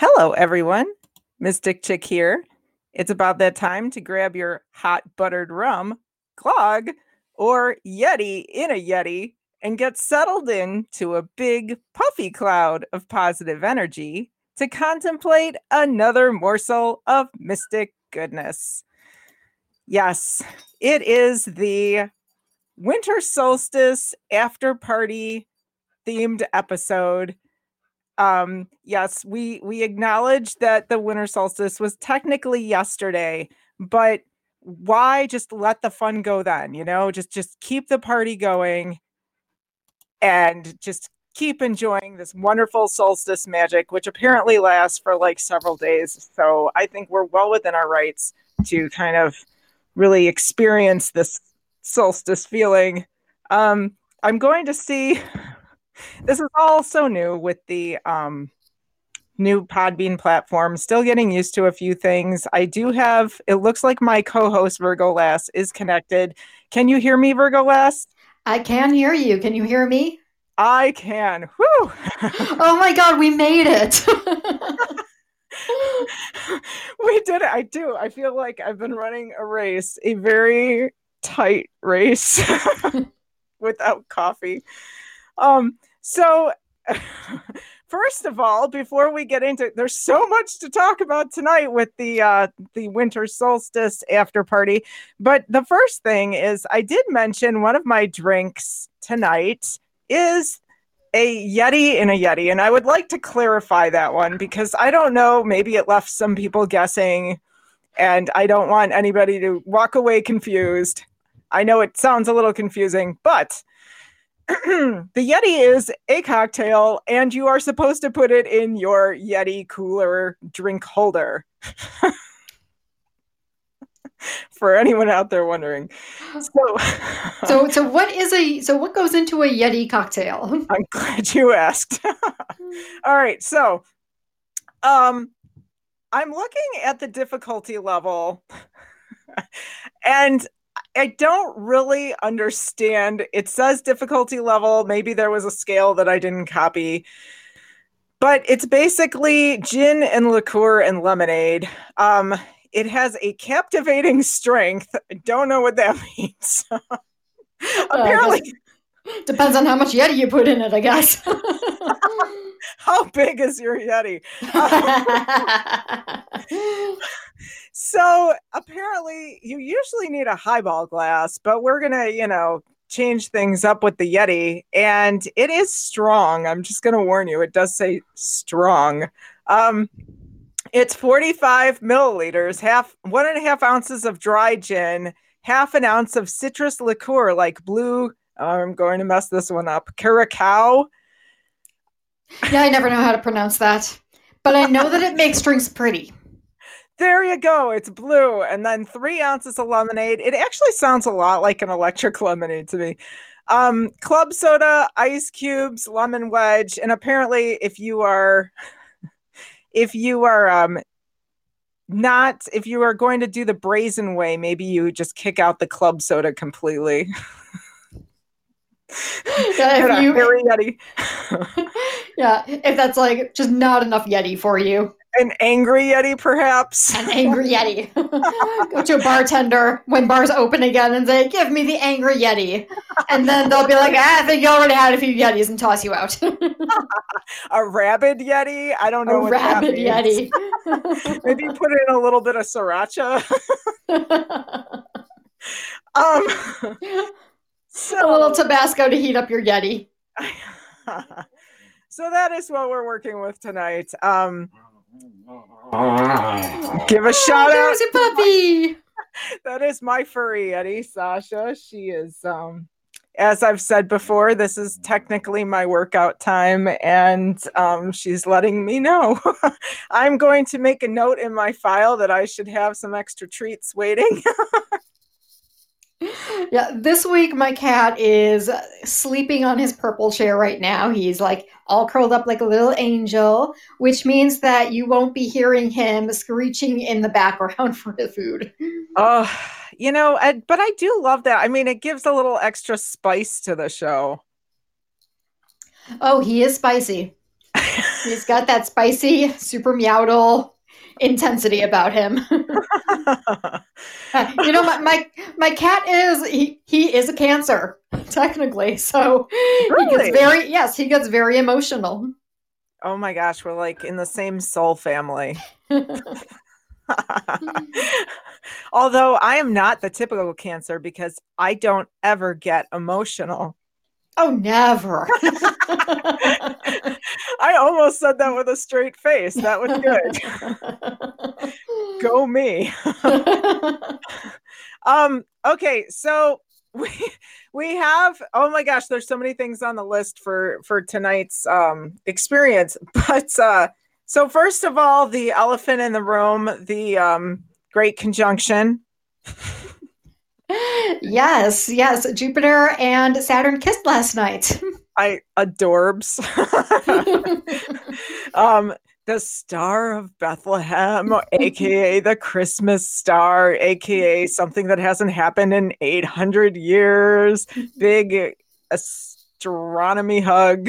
Hello, everyone. Mystic Chick here. It's about that time to grab your hot buttered rum, glogg, or Yeti in a Yeti and get settled into a big puffy cloud of positive energy to contemplate another morsel of mystic goodness. Yes, it is the winter solstice after party themed episode um yes we we acknowledge that the winter solstice was technically yesterday but why just let the fun go then you know? Just just keep the party going and just keep enjoying this wonderful solstice magic which apparently lasts for like several days. So i think we're well within our rights to kind of really experience this solstice feeling. Um i'm going to see this is all so new with the um, new Podbean platform. Still getting used to a few things. I do have. It looks like my co-host Virgo Lass is connected. Can you hear me, Virgo Lass? I can hear you. Can you hear me? I can. Whew. oh my god, we made it. we did it. I do. I feel like I've been running a race, a very tight race without coffee. Um, so, first of all, before we get into there's so much to talk about tonight with the uh, the winter solstice after party. But the first thing is I did mention one of my drinks tonight is a Yeti in a Yeti, and I would like to clarify that one because I don't know, maybe it left some people guessing, and I don't want anybody to walk away confused. I know it sounds a little confusing, but the Yeti is a cocktail, and you are supposed to put it in your Yeti cooler drink holder. For anyone out there wondering, so so so what is a so what goes into a Yeti cocktail? I'm glad you asked. All right, so um, I'm looking at the difficulty level, and I don't really understand. It says difficulty level. Maybe there was a scale that I didn't copy. But it's basically gin and liqueur and lemonade. Um, it has a captivating strength. I don't know what that means. Apparently, uh, depends on how much Yeti you put in it, I guess. how big is your Yeti? So apparently, you usually need a highball glass, but we're gonna, you know, change things up with the Yeti, and it is strong. I'm just gonna warn you, it does say strong. Um, it's 45 milliliters, half one and a half ounces of dry gin, half an ounce of citrus liqueur like blue. I'm going to mess this one up. Curacao. Yeah, I never know how to pronounce that, but I know that it makes drinks pretty there you go. It's blue. And then three ounces of lemonade. It actually sounds a lot like an electric lemonade to me. Um, club soda, ice cubes, lemon wedge. And apparently, if you are, if you are, um, not if you are going to do the brazen way, maybe you just kick out the club soda completely. Yeah, if you, yeah, if that's like just not enough Yeti for you an angry Yeti, perhaps. An angry Yeti. Go to a bartender when bars open again and say, "Give me the angry Yeti," and then they'll be like, ah, "I think you already had a few Yetis," and toss you out. a rabid Yeti. I don't know. A rabid Yeti. Maybe put in a little bit of sriracha. um. So, a little Tabasco to heat up your Yeti. so that is what we're working with tonight. Um, Give a shout out. There's a puppy. that is my furry Yeti, Sasha. She is um as I've said before, this is technically my workout time, and um, she's letting me know. I'm going to make a note in my file that I should have some extra treats waiting. Yeah, this week my cat is sleeping on his purple chair right now. He's like all curled up like a little angel, which means that you won't be hearing him screeching in the background for the food. Oh, you know, I, but I do love that. I mean, it gives a little extra spice to the show. Oh, he is spicy. He's got that spicy, super meowdle intensity about him. You know, my, my my cat is he he is a cancer technically, so Really? he gets very yes he gets very emotional. oh my gosh, we're like in the same soul family. Although I am not the typical cancer because I don't ever get emotional. Oh, never. I almost said that with a straight face. That was good. Go me. Um okay, so we we have oh my gosh, there's so many things on the list for for tonight's um experience. But uh so first of all, the elephant in the room, the um great conjunction. yes, yes. Jupiter and Saturn kissed last night. I adorbs. um the star of Bethlehem, aka the Christmas star, aka something that hasn't happened in 800 years. Big astronomy hug.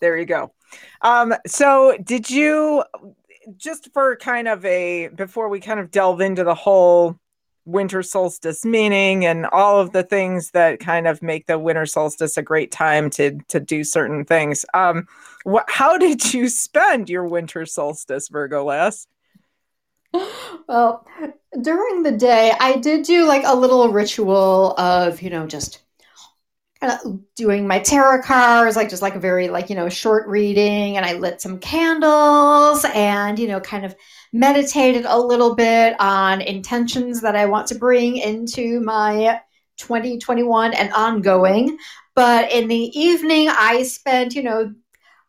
there you go. Um, so, did you just for kind of a before we kind of delve into the whole winter solstice meaning and all of the things that kind of make the winter solstice a great time to to do certain things. Um, what, how did you spend your winter solstice, Virgo lass? well, during the day, I did do like a little ritual of, you know, just doing my tarot cards, like just like a very like, you know, short reading. And I lit some candles and, you know, kind of meditated a little bit on intentions that I want to bring into my 2021 and ongoing. But in the evening, I spent, you know,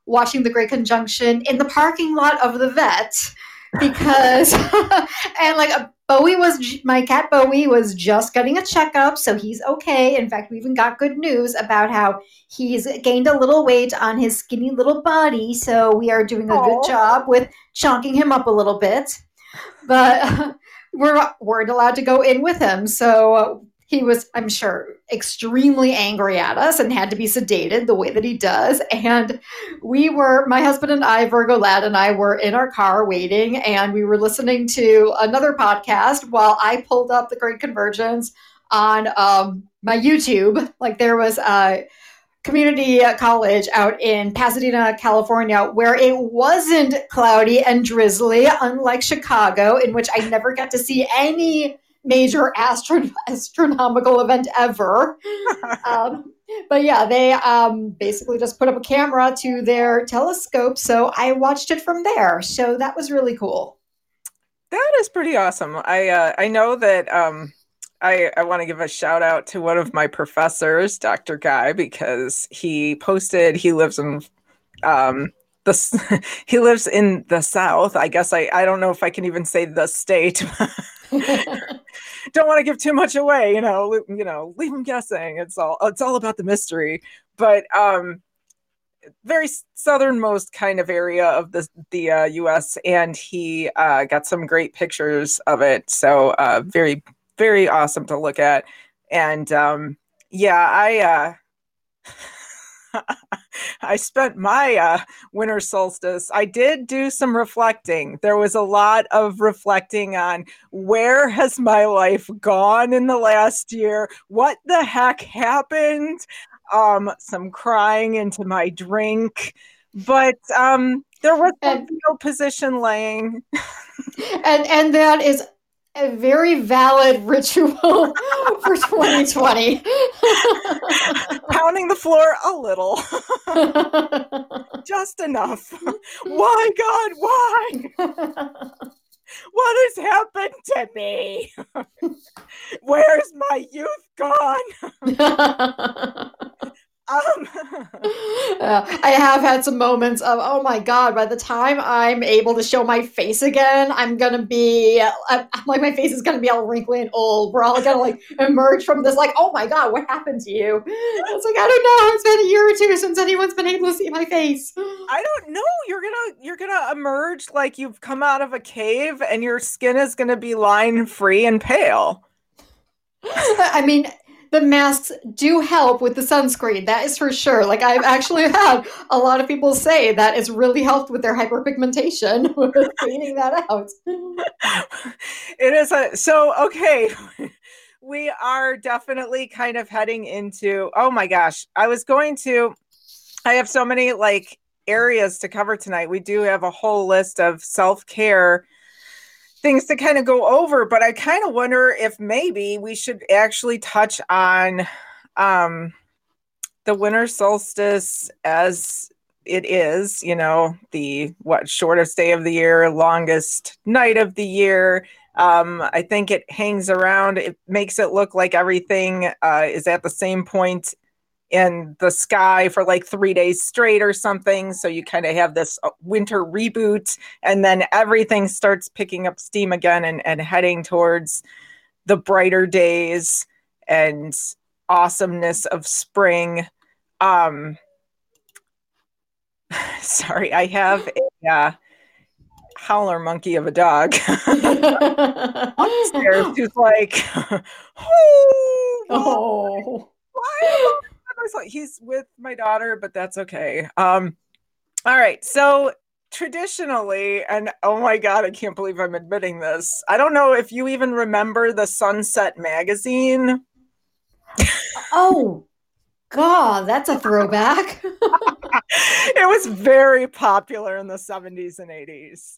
watching the Great Conjunction in the parking lot of the vet because and like Bowie was my cat Bowie was just getting a checkup, so he's okay. In fact, we even got good news about how he's gained a little weight on his skinny little body. So we are doing a Aw. good job with chonking him up a little bit, but we're weren't allowed to go in with him. So he was, I'm sure, extremely angry at us and had to be sedated the way that he does. And we were, my husband and I, Virgo Lad and I, were in our car waiting, and we were listening to another podcast while I pulled up the Great Convergence on um, my YouTube. Like there was a community uh, college out in Pasadena, California, where it wasn't cloudy and drizzly, unlike Chicago, in which I never got to see any major astro- astronomical event ever. um, but yeah, they um, basically just put up a camera to their telescope, so I watched it from there. So that was really cool. That is pretty awesome. I uh, I know that um, I I want to give a shout out to one of my professors, Dr. Guy, because he posted. He lives in um, the he lives in the South. I guess I I don't know if I can even say the state. don't want to give too much away. You know, you know, leave them guessing. It's all it's all about the mystery. But um, very southernmost kind of area of the the uh, U.S. and he uh, got some great pictures of it. So uh, very very awesome to look at. And um, yeah, I uh, I spent my uh, winter solstice. I did do some reflecting. There was a lot of reflecting on where has my life gone in the last year? What the heck happened? Um, some crying into my drink, but um, there was And- fetal position laying. and and that is a very valid ritual for 2020. pounding the floor a little, just enough. why, God, why? What has happened to me? Where's my youth gone? Um, Uh, I have had some moments of, oh my god, by the time I'm able to show my face again, I'm gonna be, I'm, I'm like, my face is gonna be all wrinkly and old. We're all gonna like emerge from this, like, oh my god, what happened to you? It's like, I don't know, it's been a year or two since anyone's been able to see my face. I don't know. You're gonna you're gonna emerge like you've come out of a cave, and your skin is gonna be line free and pale. I mean, the masks do help with the sunscreen. That is for sure. Like I've actually had a lot of people say that it's really helped with their hyperpigmentation cleaning that out. it is a so okay. we are definitely kind of heading into oh my gosh. I was going to I have so many like areas to cover tonight. We do have a whole list of self-care things to kind of go over, but I kind of wonder if maybe we should actually touch on um, the winter solstice as it is, you know, the what shortest day of the year, longest night of the year. Um, I think it hangs around. It makes it look like everything uh, is at the same point in the sky for like three days straight or something. So you kind of have this uh, winter reboot, and then everything starts picking up steam again and, and heading towards the brighter days and awesomeness of spring. Um, sorry, I have a uh, howler monkey of a dog upstairs who's like, oh, oh. Was like, he's with my daughter, but that's okay. Um, all right. So traditionally, and oh my God, I can't believe I'm admitting this. I don't know if you even remember the Sunset magazine. oh, God, that's a throwback. it was very popular in the 70s and 80s.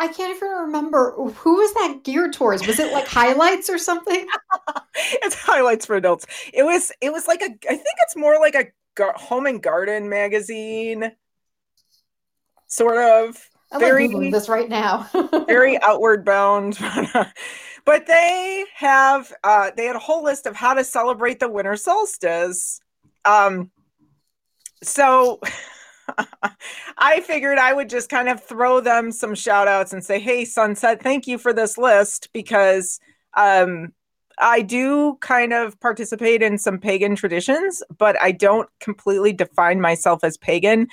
I can't even remember who was that geared towards. Was it like highlights or something? it's highlights for adults. It was. It was like a. I think it's more like a gar- home and garden magazine, sort of. I'm very like this right now. very outward bound, but they have. Uh, they had a whole list of how to celebrate the winter solstice. Um. So. I figured I would just kind of throw them some shout outs and say, hey, Sunset, thank you for this list because um, I do kind of participate in some pagan traditions, but I don't completely define myself as pagan.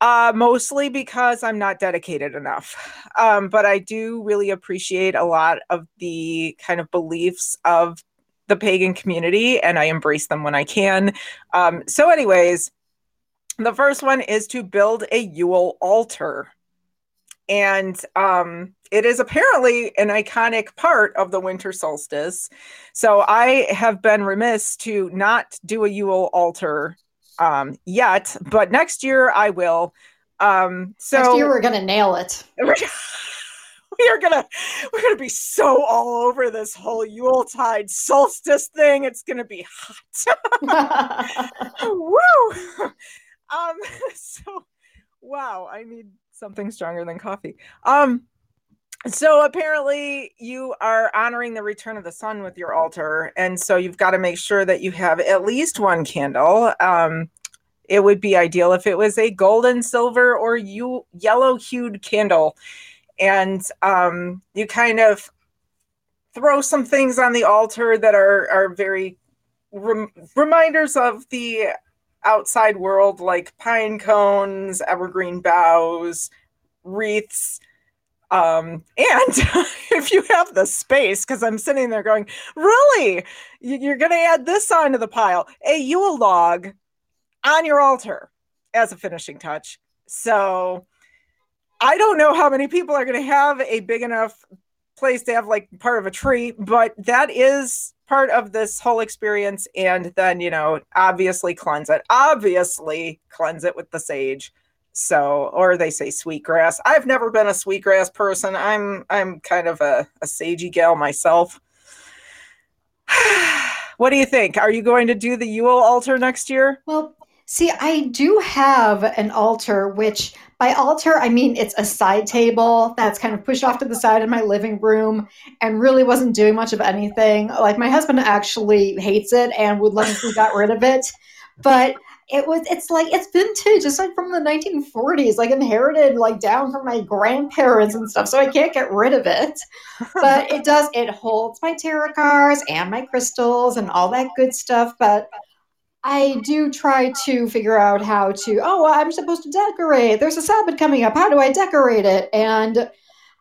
Uh, mostly because I'm not dedicated enough. Um, but I do really appreciate a lot of the kind of beliefs of the pagan community and I embrace them when I can. Um, so, anyways, the first one is to build a Yule altar. And um, it is apparently an iconic part of the winter solstice. So I have been remiss to not do a Yule altar um, yet, but next year I will. Um, so next year we're gonna nail it. we are gonna we're gonna be so all over this whole Yuletide solstice thing. It's gonna be hot. Woo! Um, so wow, I need something stronger than coffee. Um, so apparently you are honoring the return of the sun with your altar, and so you've got to make sure that you have at least one candle. Um, it would be ideal if it was a golden, silver, or you yellow hued candle, and um, you kind of throw some things on the altar that are are very rem- reminders of the outside world like pine cones, evergreen boughs, wreaths. Um, and if you have the space, because I'm sitting there going, really, you're going to add this onto the pile, a Yule log on your altar as a finishing touch. So I don't know how many people are going to have a big enough place to have like part of a tree, but that is part of this whole experience and then you know obviously cleanse it obviously cleanse it with the sage. So or they say sweetgrass. I've never been a sweetgrass person. I'm i'm kind of a, a sagey gal myself. What do you think? Are you going to do the yule altar next year? Well see i do have an altar which by altar, I mean it's a side table that's kind of pushed off to the side in my living room and really wasn't doing much of anything. Like my husband actually hates it and would like if we got rid of it. But it was it's like it's vintage it's like from the 1940s like inherited like down from my grandparents and stuff so i can't get rid of it but it does it holds my tarot cards and my crystals and all that good stuff but I do try to figure out how to, oh, I'm supposed to decorate. There's a Sabbath coming up. How do I decorate it? And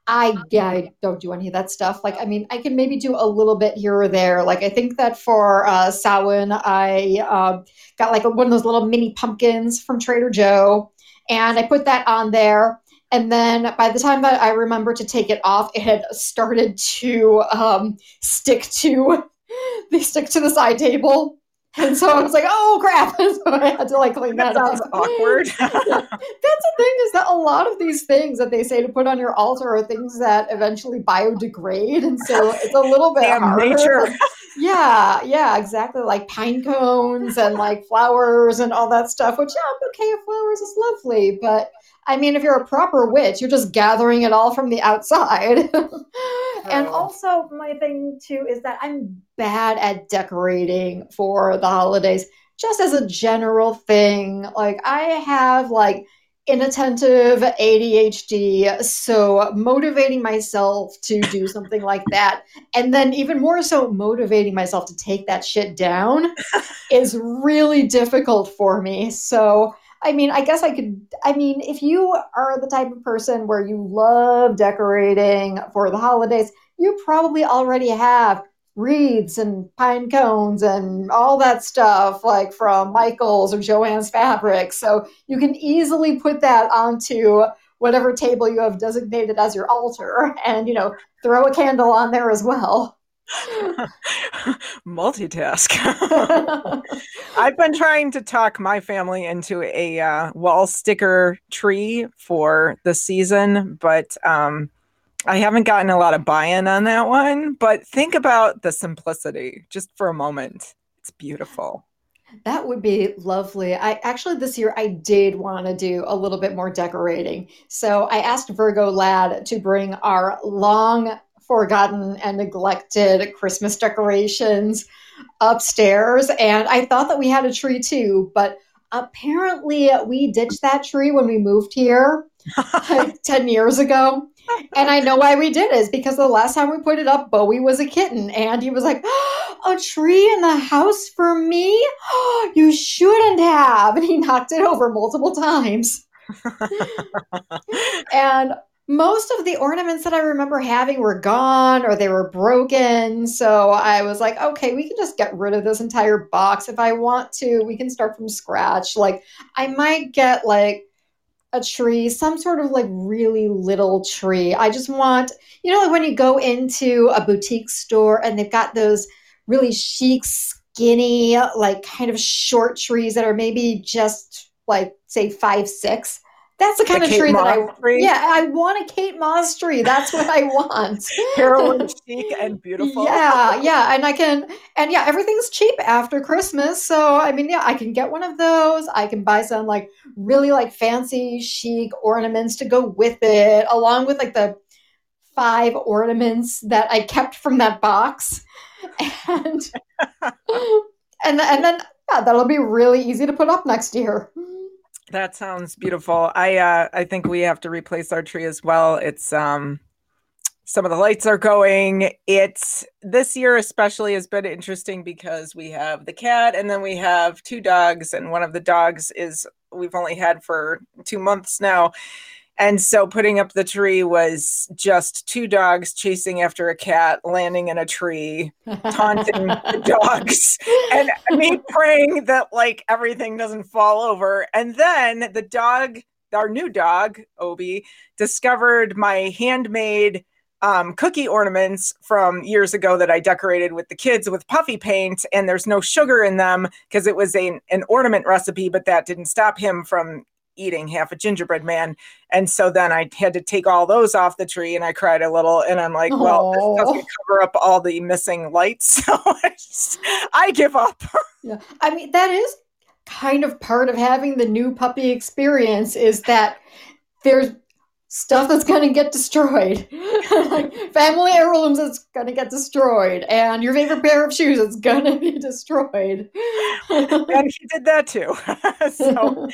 I yeah, I don't do any of that stuff. Like, I mean, I can maybe do a little bit here or there. Like, I think that for uh, Samhain, I uh, got like one of those little mini pumpkins from Trader Joe, and I put that on there. And then by the time that I remember to take it off, it had started to um, stick to they stick to the side table. And so I was like, oh crap. so I had to like clean that, that sounds up. awkward. That's the thing is that a lot of these things that they say to put on your altar are things that eventually biodegrade. And so it's a little bit Damn harder. nature. Yeah, yeah, exactly. Like pine cones and like flowers and all that stuff, which, yeah, okay, flowers is lovely. But I mean, if you're a proper witch, you're just gathering it all from the outside. and Oh. also, my thing too is that I'm bad at decorating for the holidays, just as a general thing. Like, I have like inattentive ADHD, so motivating myself to do something like that, and then even more so, motivating myself to take that shit down is really difficult for me. So, I mean, I guess I could. I mean, if you are the type of person where you love decorating for the holidays, you probably already have wreaths and pine cones and all that stuff, like from Michaels or Joann's Fabrics. So you can easily put that onto whatever table you have designated as your altar and, you know, throw a candle on there as well. Multitask. I've been trying to talk my family into a uh, wall sticker tree for the season, but um, I haven't gotten a lot of buy-in on that one. But think about the simplicity just for a moment. It's beautiful. That would be lovely. I actually this year I did want to do a little bit more decorating. So I asked Virgo Lad to bring our long forgotten and neglected Christmas decorations upstairs and I thought that we had a tree too, but apparently we ditched that tree when we moved here like 10 years ago. And I know why we did is because the last time we put it up, Bowie was a kitten, and he was like, "A tree in the house for me? You shouldn't have!" And he knocked it over multiple times. and most of the ornaments that I remember having were gone or they were broken. So I was like, okay, we can just get rid of this entire box. If I want to, we can start from scratch. Like, I might get like a tree, some sort of like really little tree. I just want, you know, like when you go into a boutique store and they've got those really chic, skinny, like kind of short trees that are maybe just like, say, five, six. That's the kind The of Kate tree that I Moss tree? Yeah, I want a Kate Moss tree. That's what I want. Heroin chic and beautiful. Yeah, yeah, and I can, and yeah, everything's cheap after Christmas. So I mean, yeah, I can get one of those. I can buy some like really like fancy chic ornaments to go with it, along with like the five ornaments that I kept from that box, and and and then yeah, that'll be really easy to put up next year. That sounds beautiful. I uh I think we have to replace our tree as well. It's um some of the lights are going. It's this year especially has been interesting because we have the cat and then we have two dogs and one of the dogs is we've only had for 2 months now. And so putting up the tree was just two dogs chasing after a cat, landing in a tree, taunting the dogs and me praying that like everything doesn't fall over. And then the dog, our new dog, Obi, discovered my handmade um, cookie ornaments from years ago that I decorated with the kids with puffy paint, and there's no sugar in them because it was a, an ornament recipe, but that didn't stop him from eating half a gingerbread man. And so then I had to take all those off the tree and I cried a little. And I'm like, well, this doesn't cover up all the missing lights. So I, just- I give up. Yeah, I mean that is kind of part of having the new puppy experience is that there's stuff that's going to get destroyed. like family heirlooms is going to get destroyed and your favorite pair of shoes is going to be destroyed. and he did that too. so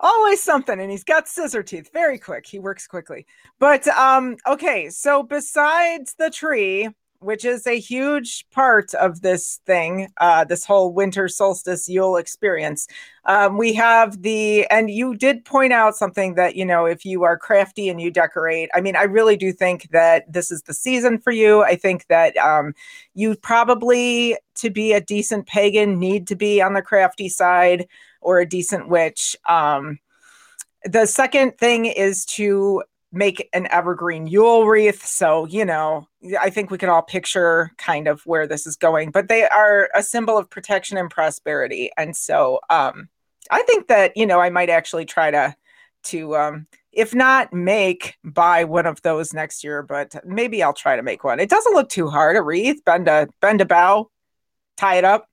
always something. And he's got scissor teeth, very quick. He works quickly. But um, okay, so besides the tree, which is a huge part of this thing, uh, this whole winter solstice Yule experience. Um, we have the, and you did point out something that, you know, if you are crafty and you decorate, I mean, I really do think that this is the season for you. I think that um, you probably, to be a decent pagan, need to be on the crafty side or a decent witch. Um, the second thing is to make an evergreen Yule wreath. So, you know, I think we can all picture kind of where this is going, but they are a symbol of protection and prosperity. And so um I think that, you know, I might actually try to to um if not make buy one of those next year, but maybe I'll try to make one. It doesn't look too hard. A wreath, bend a bend a bow, tie it up.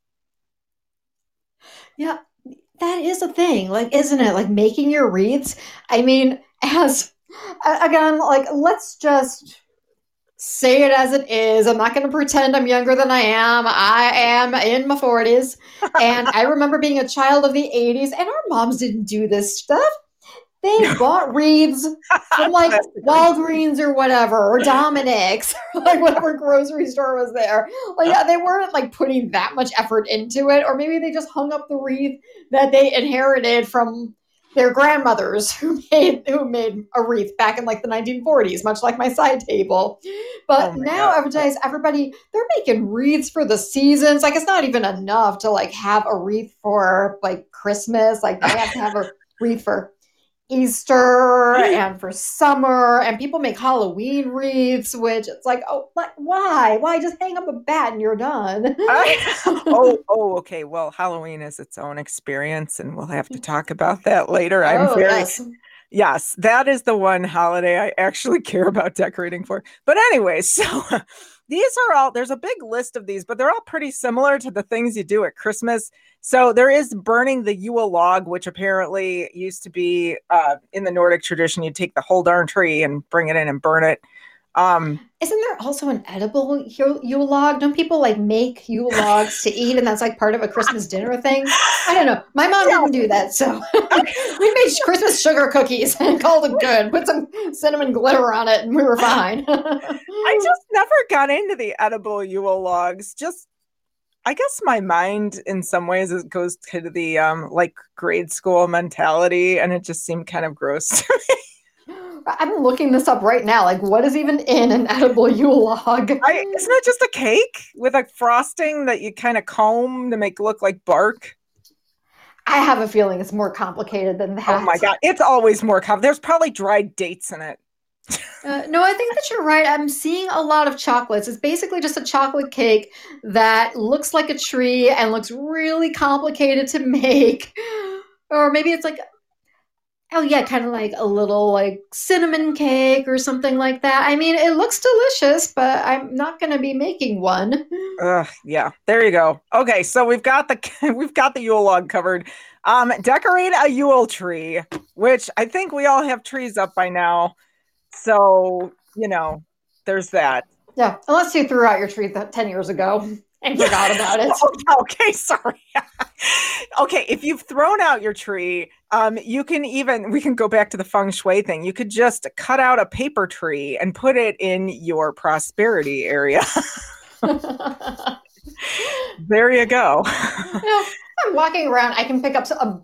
Yeah, that is a thing, like, isn't it? Like making your wreaths. I mean, as again, like, let's just say it as it is. I'm not going to pretend I'm younger than I am. I am in my 40s. And I remember being a child of the 80s, and our moms didn't do this stuff. They bought wreaths from like Walgreens or whatever, or Dominick's, or like whatever grocery store was there. Like yeah, they weren't like putting that much effort into it, or maybe they just hung up the wreath that they inherited from their grandmothers who made who made a wreath back in like the 1940s, much like my side table. But oh now nowadays, everybody they're making wreaths for the seasons. Like it's not even enough to like have a wreath for like Christmas. Like they have to have a wreath for Easter and for summer, and people make Halloween wreaths, which it's like, oh, like why? Why just hang up a bat and you're done? I, oh, oh, okay. Well, Halloween is its own experience, and we'll have to talk about that later. I'm oh, very yes. yes, that is the one holiday I actually care about decorating for. But anyway, so these are all there's a big list of these, but they're all pretty similar to the things you do at Christmas. So there is burning the Yule log, which apparently used to be uh, in the Nordic tradition. You'd take the whole darn tree and bring it in and burn it. Um, Isn't there also an edible Yule log? Don't people like make Yule logs to eat, and that's like part of a Christmas dinner thing? I don't know. My mom didn't do that, so we made Christmas sugar cookies and called it good. Put some cinnamon glitter on it, and we were fine. I just never got into the edible Yule logs. Just I guess my mind in some ways it goes to the um like grade school mentality and it just seemed kind of gross to me. I'm looking this up right now. Like, what is even in an edible Yule log? I, isn't it just a cake with a frosting that you kind of comb to make look like bark? I have a feeling it's more complicated than that. Oh my god, it's always more complicated. There's probably dried dates in it. uh, no, I think that you're right. I'm seeing a lot of chocolates. It's basically just a chocolate cake that looks like a tree and looks really complicated to make. Or maybe it's like Oh yeah, kind of like a little like cinnamon cake or something like that. I mean, it looks delicious, but I'm not going to be making one. Ugh, yeah, there you go. Okay, so we've got the we've got the Yule log covered. Um, decorate a Yule tree, which I think we all have trees up by now. So you know, there's that. Yeah, unless you threw out your tree ten years ago and forgot about it. okay, sorry. okay, if you've thrown out your tree, um, you can even we can go back to the feng shui thing. You could just cut out a paper tree and put it in your prosperity area. there you go. You know, I'm walking around. I can pick up a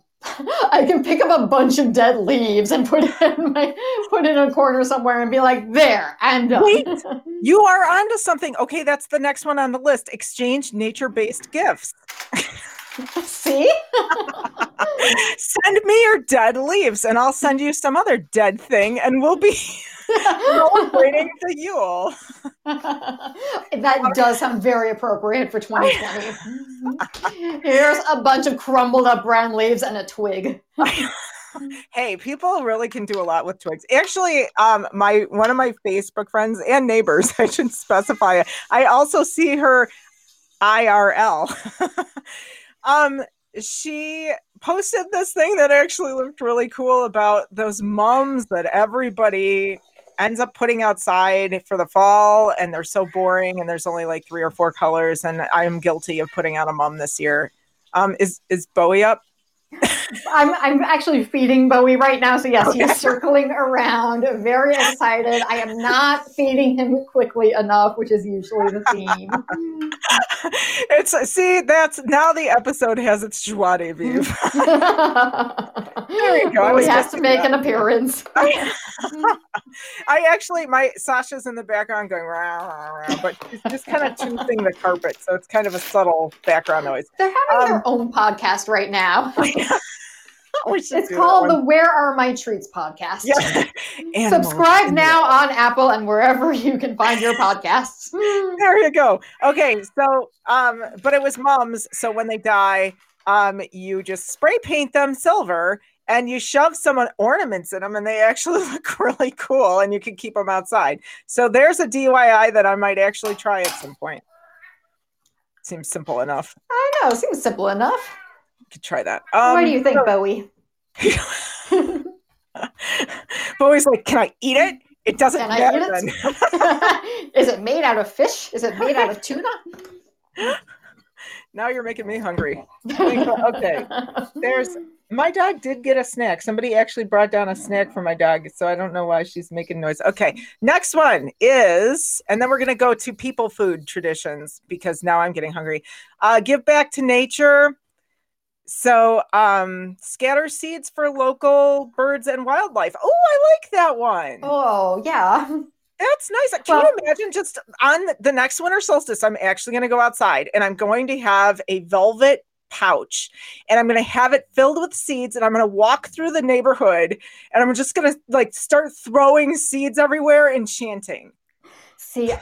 I can pick up a bunch of dead leaves and put it in my put it in a corner somewhere and be like, there, I'm done. Wait, you are onto something. Okay, that's the next one on the list. Exchange nature-based gifts. See? send me your dead leaves and I'll send you some other dead thing and we'll be celebrating the Yule. that does sound very appropriate for 2020. Here's a bunch of crumbled up brown leaves and a twig. hey, people really can do a lot with twigs. Actually, um, my one of my Facebook friends and neighbors, I should specify, I also see her IRL. Um, she posted this thing that actually looked really cool about those mums that everybody ends up putting outside for the fall and they're so boring and there's only like three or four colors and I am guilty of putting out a mum this year. Um is is Bowie up? I'm I'm actually feeding Bowie right now, so yes, okay. he's circling around, very excited. I am not feeding him quickly enough, which is usually the theme. it's see, that's now the episode has its joie de vivre. there you go. Always has to make that. an appearance. I actually, my Sasha's in the background going rah, rah, rah, but she's just kind of toothing the carpet, so it's kind of a subtle background noise. They're having um, their own podcast right now. it's called the Where Are My Treats podcast. Yeah. Subscribe now on Apple and wherever you can find your podcasts. there you go. Okay, so um, but it was mums. So when they die, um, you just spray paint them silver and you shove some ornaments in them and they actually look really cool and you can keep them outside. So there's a DIY that I might actually try at some point. Seems simple enough. I know, seems simple enough. You could try that. Um, what do you think, so, Bowie? Bowie's like, can I eat it? It doesn't can matter. I eat it? Is it made out of fish? Is it made out of tuna? Now you're making me hungry. okay. There's my dog did get a snack. Somebody actually brought down a snack for my dog, so I don't know why she's making noise. Okay, next one is, and then we're gonna go to people food traditions because now I'm getting hungry. Uh, give back to nature. So, um, scatter seeds for local birds and wildlife. Oh, I like that one. Oh, yeah. That's nice. Can well, you imagine just on the next winter solstice? I'm actually going to go outside and I'm going to have a velvet pouch and I'm going to have it filled with seeds and I'm going to walk through the neighborhood and I'm just going to like start throwing seeds everywhere and chanting. See,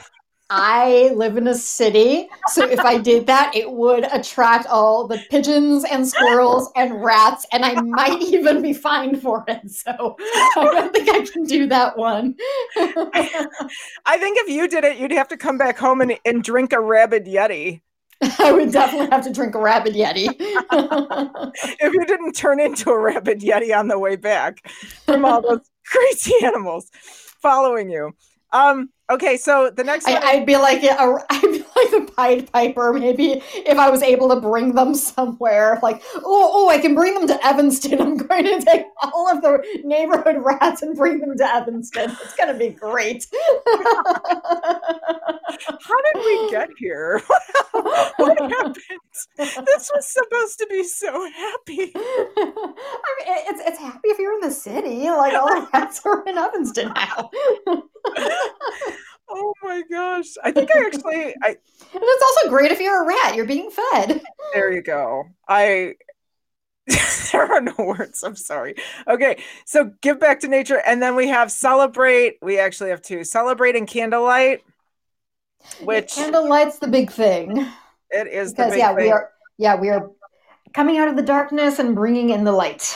I live in a city, so if I did that, it would attract all the pigeons and squirrels and rats, and I might even be fined for it. So I don't think I can do that one. I think if you did it, you'd have to come back home and, and drink a rabid Yeti. I would definitely have to drink a rabid Yeti. if you didn't turn into a rabid Yeti on the way back from all those crazy animals following you. Um, okay, so the next I, would be like a, I'd be like the Pied Piper, maybe if I was able to bring them somewhere. Like, oh, oh, I can bring them to Evanston. I'm going to take all of the neighborhood rats and bring them to Evanston. It's going to be great. How did we get here? what happened? This was supposed to be so happy. I mean, it's it's happy if you're in the city. Like all the rats are in Evanston now. Oh my gosh! I think I actually I. And it's also great if you're a rat. You're being fed. There you go. I there are no words. I'm sorry. Okay, so give back to nature, and then we have celebrate. We actually have two celebrate and candlelight. Which yeah, candlelight's the big thing. It is because yeah, thing. we are yeah we are coming out of the darkness and bringing in the light.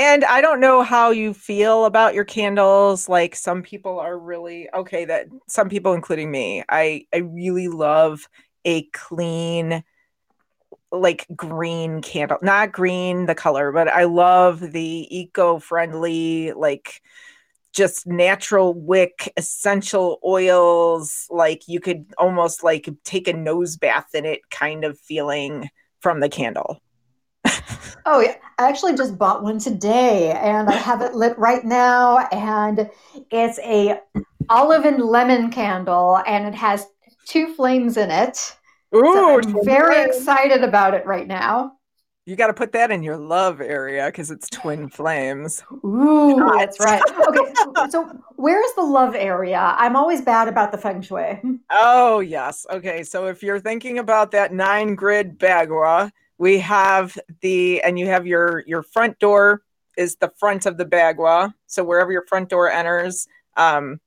And I don't know how you feel about your candles. Like some people are really okay. That some people, including me, I I really love a clean like green candle not green the color but i love the eco-friendly like just natural wick essential oils like you could almost like take a nose bath in it kind of feeling from the candle oh yeah i actually just bought one today and i have it lit right now and it's a olive and lemon candle and it has two flames in it Ooh, so i'm very excited about it right now you got to put that in your love area because it's twin flames. Ooh, that's right. Okay, so where's the love area? I'm always bad about the feng shui. Oh yes. Okay, so if you're thinking about that nine grid bagua, we have the and you have your your front door is the front of the bagua. So wherever your front door enters, um,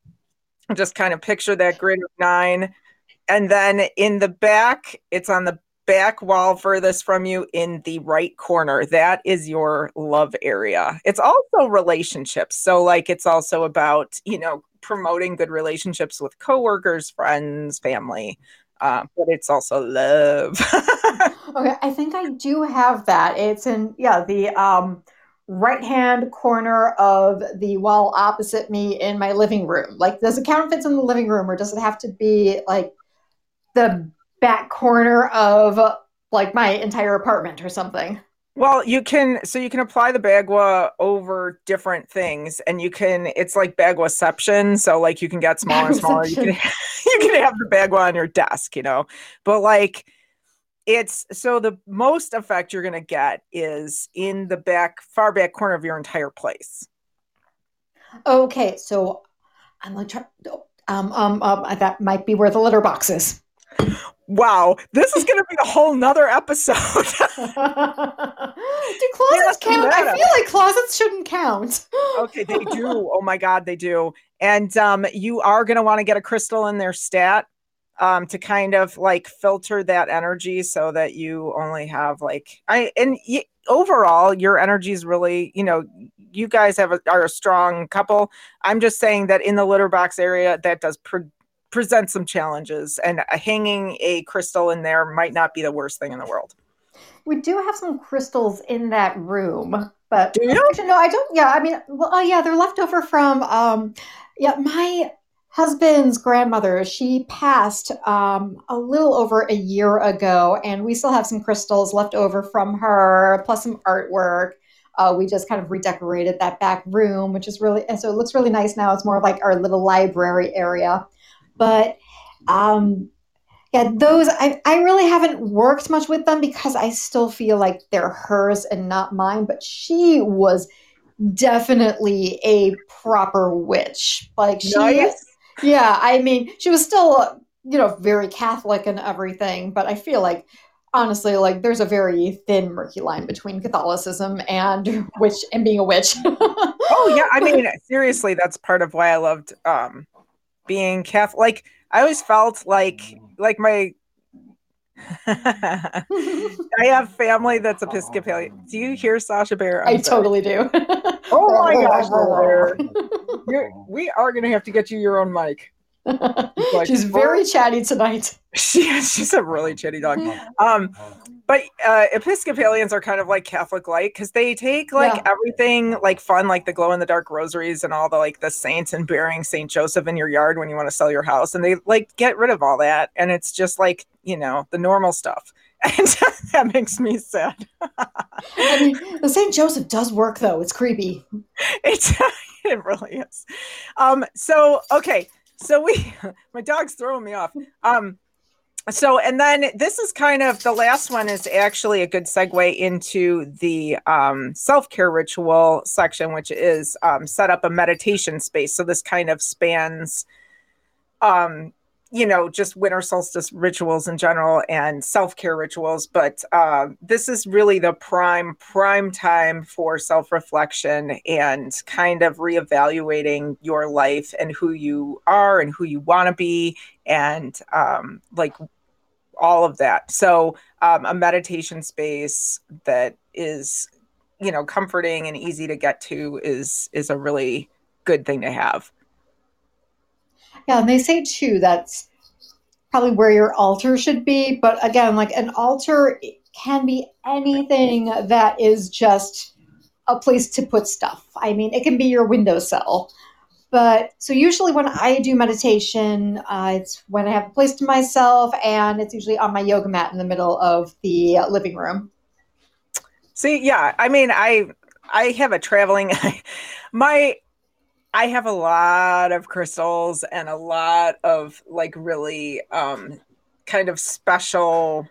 just kind of picture that grid of nine. And then in the back, it's on the back wall furthest from you in the right corner. That is your love area. It's also relationships. So, like, it's also about, you know, promoting good relationships with coworkers, friends, family. Uh, but it's also love. okay, I think I do have that. It's in, yeah, the um, right hand corner of the wall opposite me in my living room. Like, does it count if it's in the living room or does it have to be like the back corner of like my entire apartment or something. Well, you can so you can apply the bagua over different things, and you can it's like baguaception. So like you can get smaller and smaller. You can you can have the bagua on your desk, you know, but like it's so the most effect you're going to get is in the back far back corner of your entire place. Okay, so I'm going like, um, um, um, that might be where the litter box is. Wow, this is going to be a whole nother episode. do closets count? I feel like closets shouldn't count. okay, they do. Oh my God, they do. And um, you are going to want to get a crystal in their stat um, to kind of like filter that energy so that you only have like I and y- overall your energy is really you know you guys have a, are a strong couple. I'm just saying that in the litter box area that does pre- present some challenges, and hanging a crystal in there might not be the worst thing in the world. We do have some crystals in that room, but do you? Actually, no, I don't. Yeah, I mean, well, oh yeah, they're left over from. Um, yeah, my husband's grandmother, she passed um, a little over a year ago, and we still have some crystals left over from her, plus some artwork. Uh, we just kind of redecorated that back room, which is really, and so it looks really nice now. It's more of like our little library area. But um, yeah, those, I, I really haven't worked much with them because I still feel like they're hers and not mine. But she was definitely a proper witch. Like she, nice yeah, I mean, she was still, you know, very Catholic and everything, but I feel like honestly, like there's a very thin, murky line between Catholicism and witch and being a witch. oh yeah, I mean, seriously, that's part of why I loved um, being Catholic. Like I always felt like like my I have family that's Episcopalian. Do you hear Sasha Bear? I'm i sorry. totally do. oh my gosh, we are going to have to get you your own mic. Like, she's very chatty tonight. She she's a really chatty dog. Um, but uh, Episcopalians are kind of like Catholic like because they take like yeah. everything like fun, like the glow in the dark rosaries and all the like the saints and burying Saint Joseph in your yard when you want to sell your house, and they like get rid of all that, and it's just like you know the normal stuff, and that makes me sad. I mean, the Saint Joseph does work though; it's creepy. It's it really is. Um, so okay, so we my dog's throwing me off. Um, so and then this is kind of the last one is actually a good segue into the um, self-care ritual section which is um, set up a meditation space. So this kind of spans um, you know just winter solstice rituals in general and self-care rituals but uh, this is really the prime prime time for self-reflection and kind of reevaluating your life and who you are and who you want to be and um, like all of that. So um, a meditation space that is, you know, comforting and easy to get to is is a really good thing to have. Yeah, and they say too that's probably where your altar should be. But again, like an altar can be anything that is just a place to put stuff. I mean, it can be your windowsill. But so usually when I do meditation, uh, it's when I have a place to myself, and it's usually on my yoga mat in the middle of the living room. See, yeah, I mean, I I have a traveling my I have a lot of crystals and a lot of like really um kind of special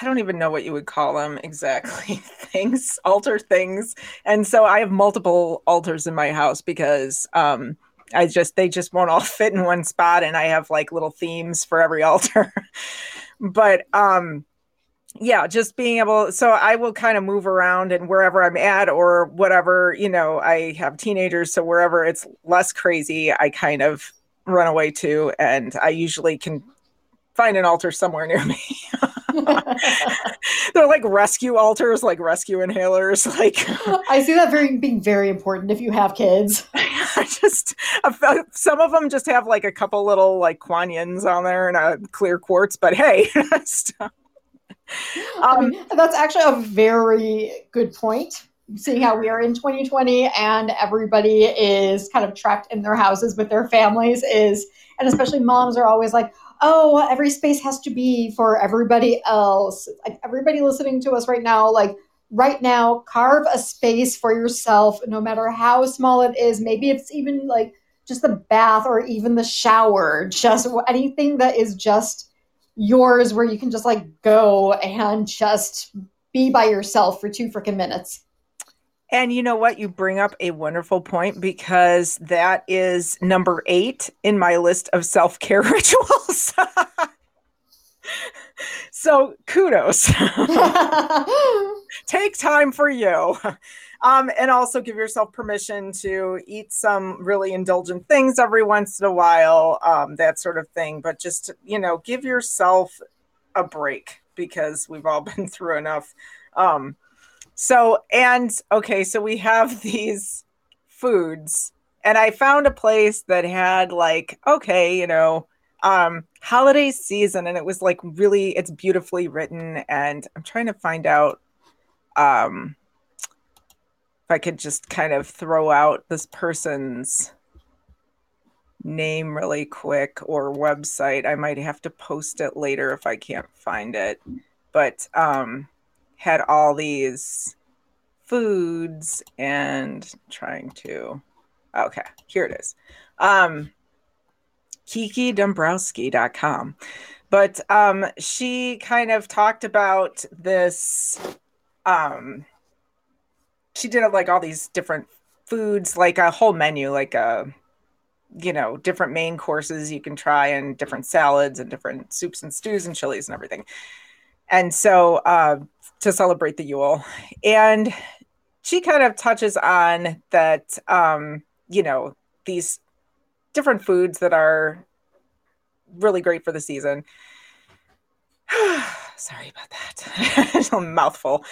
I don't even know what you would call them exactly things, altar things. And so I have multiple altars in my house because um, I just, they just won't all fit in one spot. And I have like little themes for every altar. but um, yeah, just being able, so I will kind of move around and wherever I'm at or whatever, you know, I have teenagers. So wherever it's less crazy, I kind of run away to. And I usually can find an altar somewhere near me. They're like rescue altars, like rescue inhalers. Like I see that very being very important if you have kids. I just uh, some of them just have like a couple little like Kuan Yins on there and a clear quartz, but hey. Um, that's actually a very good point seeing how we are in 2020 and everybody is kind of trapped in their houses with their families is and especially moms are always like oh, every space has to be for everybody else. Like everybody listening to us right now, like right now, carve a space for yourself, no matter how small it is. Maybe it's even like just the bath or even the shower, just anything that is just yours where you can just like go and just be by yourself for two freaking minutes. And you know what? You bring up a wonderful point because that is number eight in my list of self care rituals. so kudos. Take time for you. Um, and also give yourself permission to eat some really indulgent things every once in a while, um, that sort of thing. But just, you know, give yourself a break because we've all been through enough. Um, so, and okay, so we have these foods, and I found a place that had like, okay, you know, um, holiday season, and it was like really, it's beautifully written. And I'm trying to find out um, I could just kind of throw out this person's name really quick or website. I might have to post it later if I can't find it. But um, had all these foods and trying to okay, here it is. Um KikiDombrowski.com. But um she kind of talked about this um she did like all these different foods, like a whole menu, like a you know, different main courses you can try and different salads and different soups and stews and chilies and everything. And so uh, to celebrate the Yule. And she kind of touches on that, um, you know, these different foods that are really great for the season. Sorry about that. mouthful.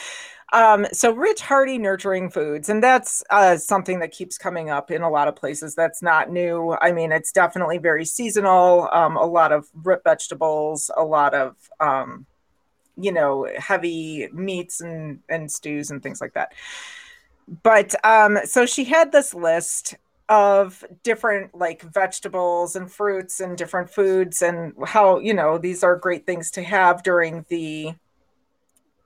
Um, so rich, hearty, nurturing foods, and that's uh, something that keeps coming up in a lot of places. That's not new. I mean, it's definitely very seasonal. Um, a lot of root vegetables, a lot of um, you know heavy meats and and stews and things like that. But um, so she had this list of different like vegetables and fruits and different foods and how you know these are great things to have during the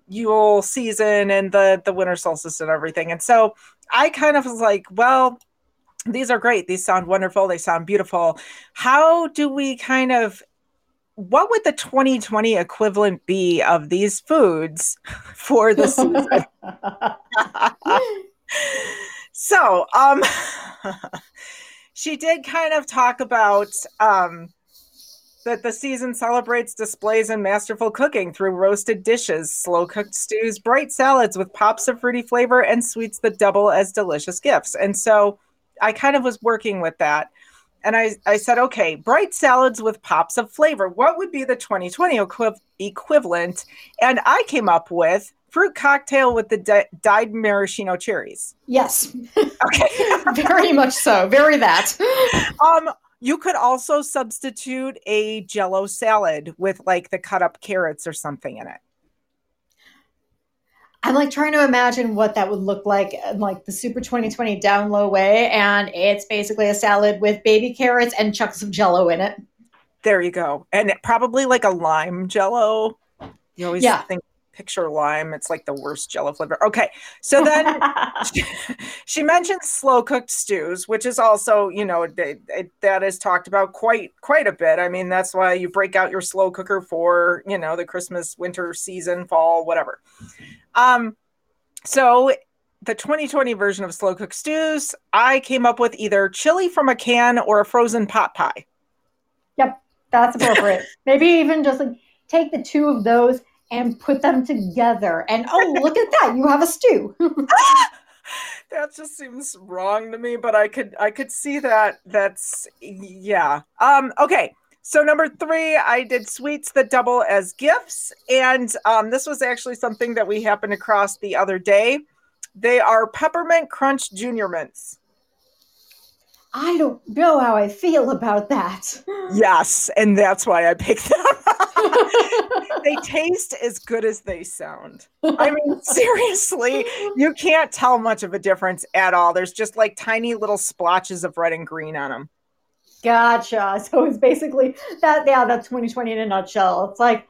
Yule season and the the winter solstice and everything. And so I kind of was like, well, these are great. These sound wonderful. They sound beautiful. How do we kind of what would the 2020 equivalent be of these foods for the season? so, um she did kind of talk about um that the season celebrates displays and masterful cooking through roasted dishes, slow cooked stews, bright salads with pops of fruity flavor, and sweets that double as delicious gifts. And so I kind of was working with that. And I, I said, okay, bright salads with pops of flavor. What would be the 2020 equi- equivalent? And I came up with fruit cocktail with the di- dyed maraschino cherries. Yes. Okay. Very much so. Very that. um, you could also substitute a jello salad with like the cut up carrots or something in it. I'm like trying to imagine what that would look like in like the Super 2020 down low way. And it's basically a salad with baby carrots and chunks of jello in it. There you go. And probably like a lime jello. You always yeah. think picture lime. It's like the worst jello flavor. Okay. So then she, she mentioned slow cooked stews, which is also, you know, that is talked about quite, quite a bit. I mean, that's why you break out your slow cooker for, you know, the Christmas, winter season, fall, whatever. Um, so the 2020 version of slow cooked stews, I came up with either chili from a can or a frozen pot pie. Yep, that's appropriate. Maybe even just like take the two of those and put them together. And oh, look at that, you have a stew. that just seems wrong to me, but I could I could see that that's yeah. Um okay. So number 3, I did sweets that double as gifts and um this was actually something that we happened across the other day. They are peppermint crunch junior mints. I don't know how I feel about that. Yes, and that's why I picked them. they taste as good as they sound. I mean, seriously, you can't tell much of a difference at all. There's just like tiny little splotches of red and green on them. Gotcha. So it's basically that. Yeah, that's 2020 in a nutshell. It's like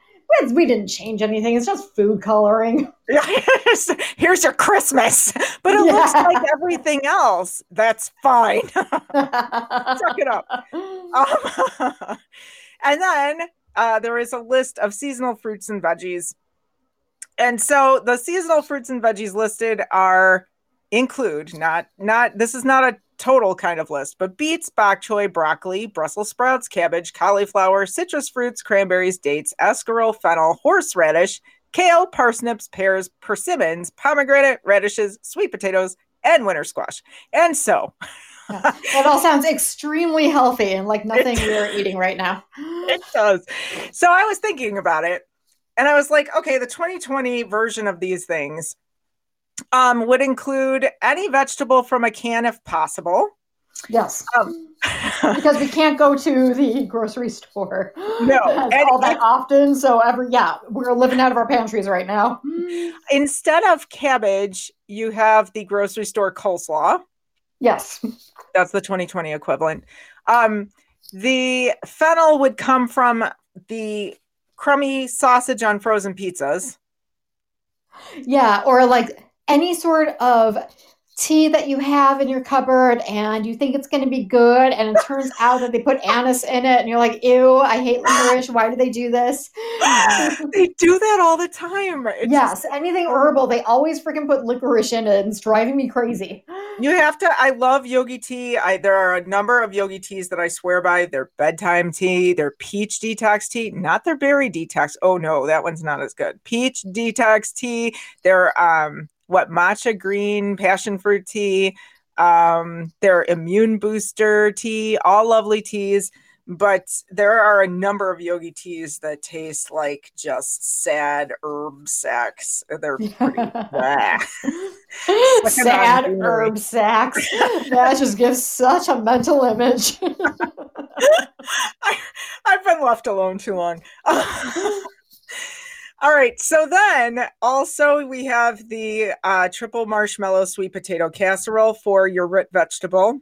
we, didn't change anything. It's just food coloring. Here's your Christmas, but it looks like everything else. That's fine. Suck it up. Um, and then uh, there is a list of seasonal fruits and veggies. And so the seasonal fruits and veggies listed are include not not this is not a total kind of list, but beets, bok choy, broccoli, Brussels sprouts, cabbage, cauliflower, citrus fruits, cranberries, dates, escarole, fennel, horseradish, kale, parsnips, pears, persimmons, pomegranate, radishes, sweet potatoes, and winter squash. And so That all sounds extremely healthy and like nothing we're eating right now. it does. So I was thinking about it and I was like, okay, the 2020 version of these things um, would include any vegetable from a can if possible. Yes. Um, because we can't go to the grocery store No, all that if- often. So every yeah, we're living out of our pantries right now. instead of cabbage, you have the grocery store coleslaw. Yes. That's the 2020 equivalent. Um, the fennel would come from the crummy sausage on frozen pizzas. Yeah, or like any sort of tea that you have in your cupboard and you think it's going to be good and it turns out that they put anise in it and you're like, "Ew, I hate licorice. Why do they do this?" they do that all the time. It's yes, anything herbal, they always freaking put licorice in it and it's driving me crazy. You have to. I love yogi tea. I there are a number of yogi teas that I swear by. Their bedtime tea, their peach detox tea, not their berry detox. Oh no, that one's not as good. Peach detox tea. Their um, what matcha green passion fruit tea. Um, their immune booster tea. All lovely teas. But there are a number of yogi teas that taste like just sad herb sacks. They're pretty. Sad herb sacks. That just gives such a mental image. I, I've been left alone too long. All right. So then also we have the uh, triple marshmallow sweet potato casserole for your root vegetable.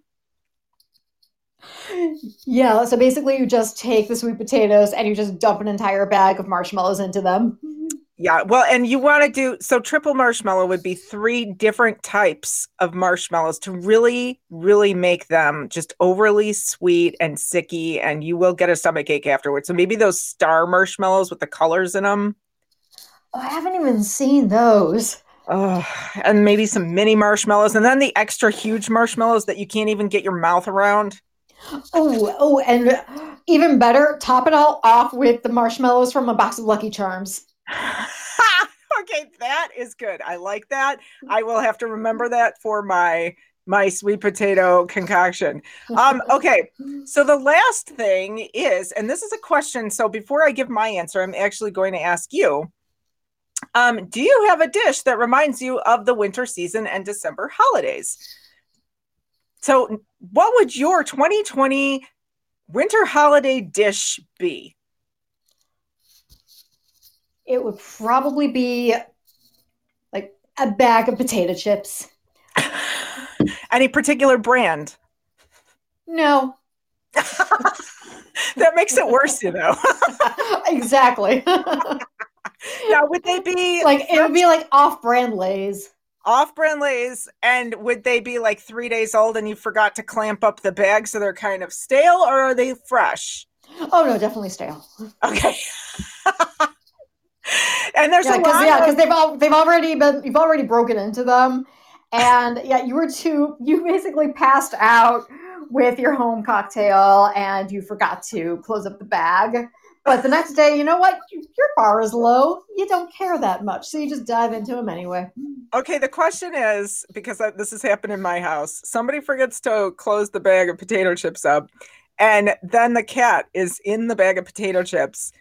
yeah, so basically you just take the sweet potatoes and you just dump an entire bag of marshmallows into them. Yeah. Well, and you want to do so triple marshmallow would be three different types of marshmallows to really, really make them just overly sweet and sicky, and you will get a stomach ache afterwards. So maybe those star marshmallows with the colors in them. Oh, I haven't even seen those. Oh, and maybe some mini marshmallows, and then the extra huge marshmallows that you can't even get your mouth around. Oh, oh, and even better, top it all off with the marshmallows from a box of Lucky Charms. okay, that is good. I like that. I will have to remember that for my my sweet potato concoction. Um, okay, so the last thing is, and this is a question. So before I give my answer, I'm actually going to ask you. Um, do you have a dish that reminds you of the winter season and December holidays? So, what would your 2020 winter holiday dish be? It would probably be like a bag of potato chips. Any particular brand? No, that makes it worse, you know. exactly. Now, would they be like it would be like off-brand Lay's. off-brand Lay's, and would they be like three days old and you forgot to clamp up the bag, so they're kind of stale, or are they fresh? Oh no, definitely stale. Okay. and there's Yeah, a lot yeah, of- because they've all they've already been you've already broken into them, and yeah, you were too you basically passed out with your home cocktail and you forgot to close up the bag. But the next day, you know what? Your bar is low. You don't care that much, so you just dive into them anyway. Okay, the question is because this has happened in my house. Somebody forgets to close the bag of potato chips up, and then the cat is in the bag of potato chips.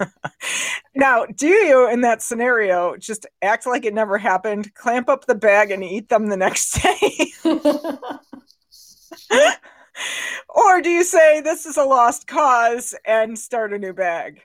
now, do you in that scenario just act like it never happened, clamp up the bag, and eat them the next day? or do you say this is a lost cause and start a new bag?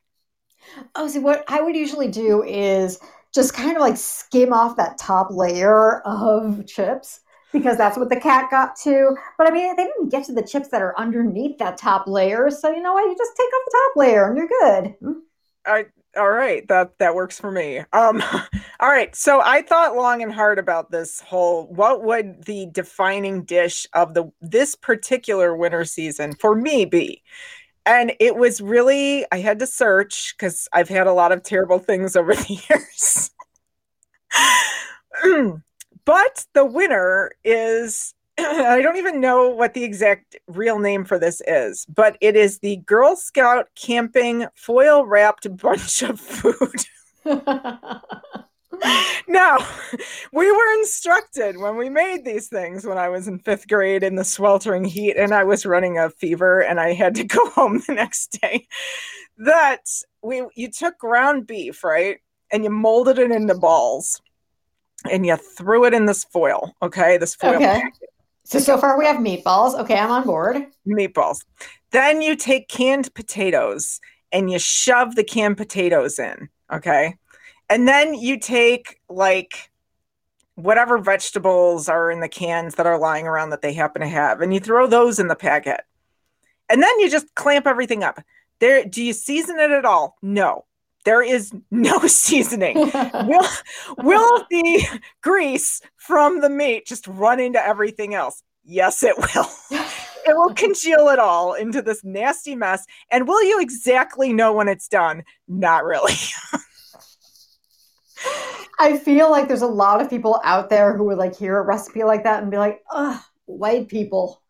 Oh, see, what I would usually do is just kind of like skim off that top layer of chips because that's what the cat got to. But I mean, they didn't get to the chips that are underneath that top layer. So, you know what? You just take off the top layer and you're good. Hmm? I All right, that that works for me. Um, all right, so I thought long and hard about this whole. What would the defining dish of the this particular winter season for me be? And it was really I had to search because I've had a lot of terrible things over the years. but the winner is I don't even know what the exact real name for this is, but it is the Girl Scout camping foil wrapped bunch of food. now, we were instructed when we made these things when I was in fifth grade in the sweltering heat and I was running a fever and I had to go home the next day that we you took ground beef, right? And you molded it into balls and you threw it in this foil, okay? This foil okay. Packet so so far we have meatballs. Okay, I'm on board. Meatballs. Then you take canned potatoes and you shove the canned potatoes in. Okay. And then you take like whatever vegetables are in the cans that are lying around that they happen to have, and you throw those in the packet. And then you just clamp everything up. There, do you season it at all? No. There is no seasoning. will, will the grease from the meat just run into everything else? Yes, it will. it will congeal it all into this nasty mess. And will you exactly know when it's done? Not really. I feel like there's a lot of people out there who would like hear a recipe like that and be like, ugh, white people.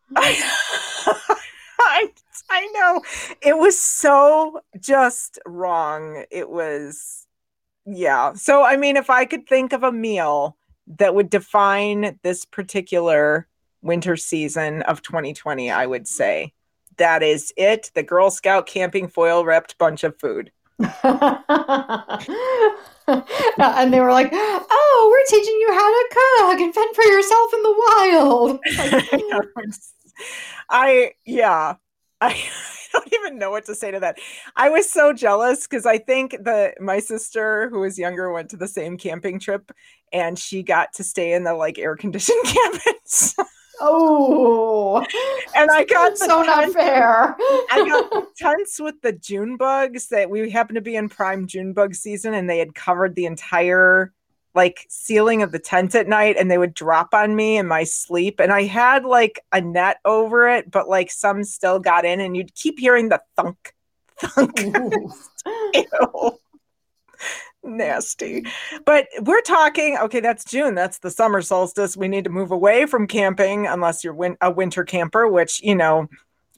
I, know. It was so just wrong. It was, yeah. So, I mean, if I could think of a meal that would define this particular winter season of 2020, I would say that is it. The Girl Scout camping foil wrapped bunch of food. and they were like, "Oh, we're teaching you how to cook and fend for yourself in the wild." I yeah, I, don't even know what to say to that. I was so jealous because I think that my sister, who was younger, went to the same camping trip, and she got to stay in the like air conditioned cabins. Oh, and I got so not fair. I got tents with the June bugs that we happened to be in prime June bug season, and they had covered the entire like ceiling of the tent at night and they would drop on me in my sleep and i had like a net over it but like some still got in and you'd keep hearing the thunk thunk Ew. nasty but we're talking okay that's june that's the summer solstice we need to move away from camping unless you're win- a winter camper which you know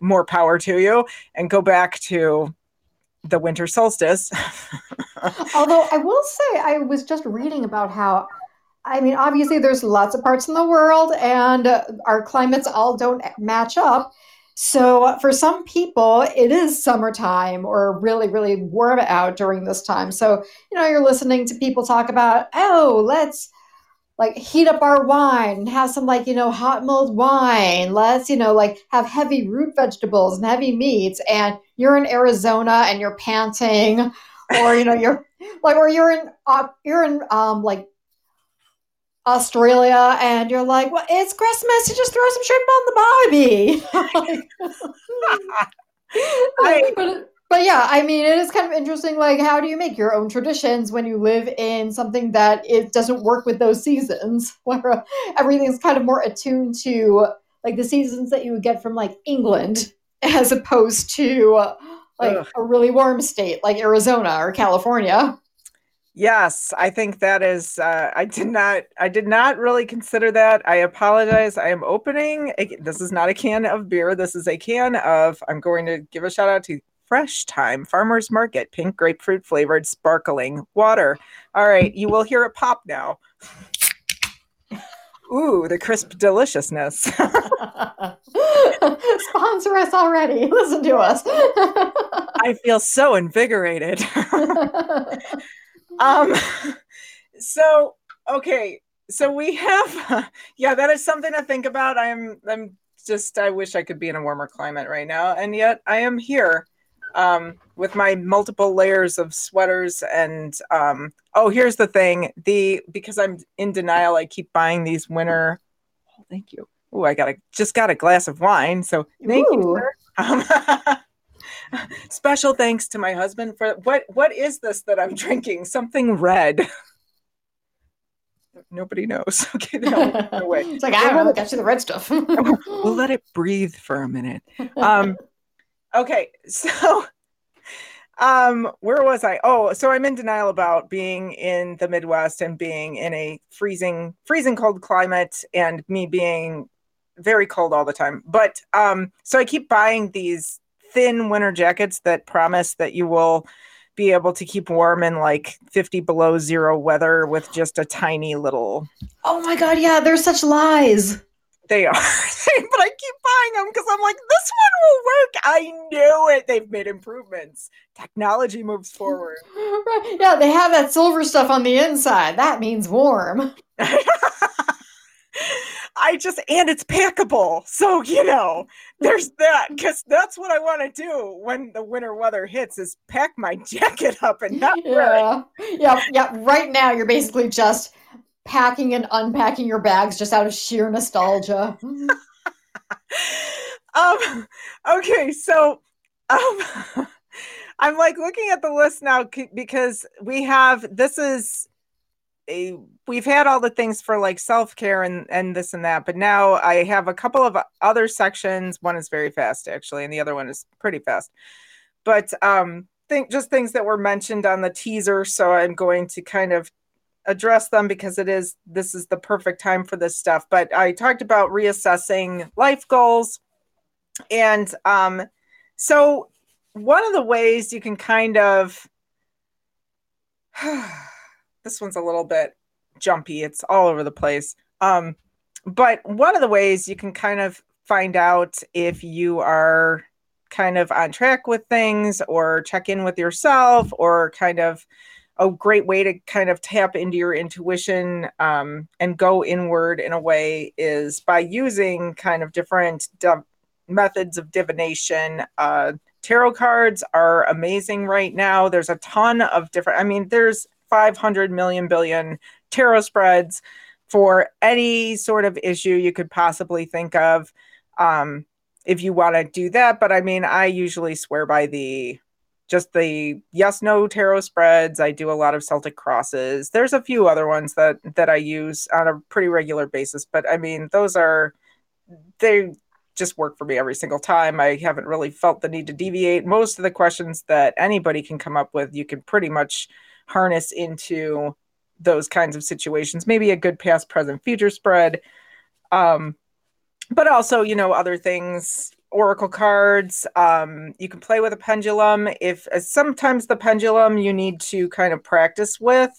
more power to you and go back to the winter solstice. Although I will say, I was just reading about how, I mean, obviously there's lots of parts in the world and uh, our climates all don't match up. So for some people, it is summertime or really, really warm out during this time. So, you know, you're listening to people talk about, oh, let's like heat up our wine and have some like you know hot mulled wine let's you know like have heavy root vegetables and heavy meats and you're in arizona and you're panting or you know you're like or you're in uh, you're in um like australia and you're like well it's christmas you just throw some shrimp on the barbie but, but yeah, I mean, it is kind of interesting. Like, how do you make your own traditions when you live in something that it doesn't work with those seasons, where everything's kind of more attuned to like the seasons that you would get from like England, as opposed to like Ugh. a really warm state like Arizona or California. Yes, I think that is. Uh, I did not. I did not really consider that. I apologize. I am opening. A, this is not a can of beer. This is a can of. I'm going to give a shout out to Fresh Thyme Farmers Market, pink grapefruit flavored sparkling water. All right, you will hear it pop now. Ooh, the crisp deliciousness. Sponsor us already. Listen to us. I feel so invigorated. um so okay, so we have yeah, that is something to think about. I'm I'm just I wish I could be in a warmer climate right now, and yet I am here um, with my multiple layers of sweaters and um, oh here's the thing the because i'm in denial i keep buying these winter oh thank you oh i got a just got a glass of wine so thank Ooh. you um, Special thanks to my husband for what what is this that I'm drinking? Something red. Nobody knows. Okay, no, way. it's like I don't know, got you the red stuff. we'll let it breathe for a minute. Um, okay, so um, where was I? Oh, so I'm in denial about being in the Midwest and being in a freezing, freezing cold climate, and me being very cold all the time. But um, so I keep buying these thin winter jackets that promise that you will be able to keep warm in like 50 below zero weather with just a tiny little. Oh my god, yeah, they're such lies. They are, but I keep buying them because I'm like, this one will work. I knew it. They've made improvements. Technology moves forward. Right. Yeah, they have that silver stuff on the inside. That means warm. I just and it's packable. So, you know, there's that cuz that's what I want to do when the winter weather hits is pack my jacket up and not Yeah. Yeah, yeah, right now you're basically just packing and unpacking your bags just out of sheer nostalgia. um okay, so um I'm like looking at the list now because we have this is a, we've had all the things for like self-care and and this and that but now i have a couple of other sections one is very fast actually and the other one is pretty fast but um think just things that were mentioned on the teaser so i'm going to kind of address them because it is this is the perfect time for this stuff but i talked about reassessing life goals and um so one of the ways you can kind of this one's a little bit jumpy. It's all over the place. Um, but one of the ways you can kind of find out if you are kind of on track with things or check in with yourself or kind of a great way to kind of tap into your intuition um, and go inward in a way is by using kind of different div- methods of divination. Uh, tarot cards are amazing right now. There's a ton of different, I mean, there's 500 million billion tarot spreads for any sort of issue you could possibly think of um, if you want to do that but i mean i usually swear by the just the yes no tarot spreads i do a lot of celtic crosses there's a few other ones that that i use on a pretty regular basis but i mean those are they just work for me every single time i haven't really felt the need to deviate most of the questions that anybody can come up with you can pretty much harness into those kinds of situations. Maybe a good past, present, future spread. Um, but also, you know, other things, oracle cards. Um, you can play with a pendulum. If uh, sometimes the pendulum you need to kind of practice with,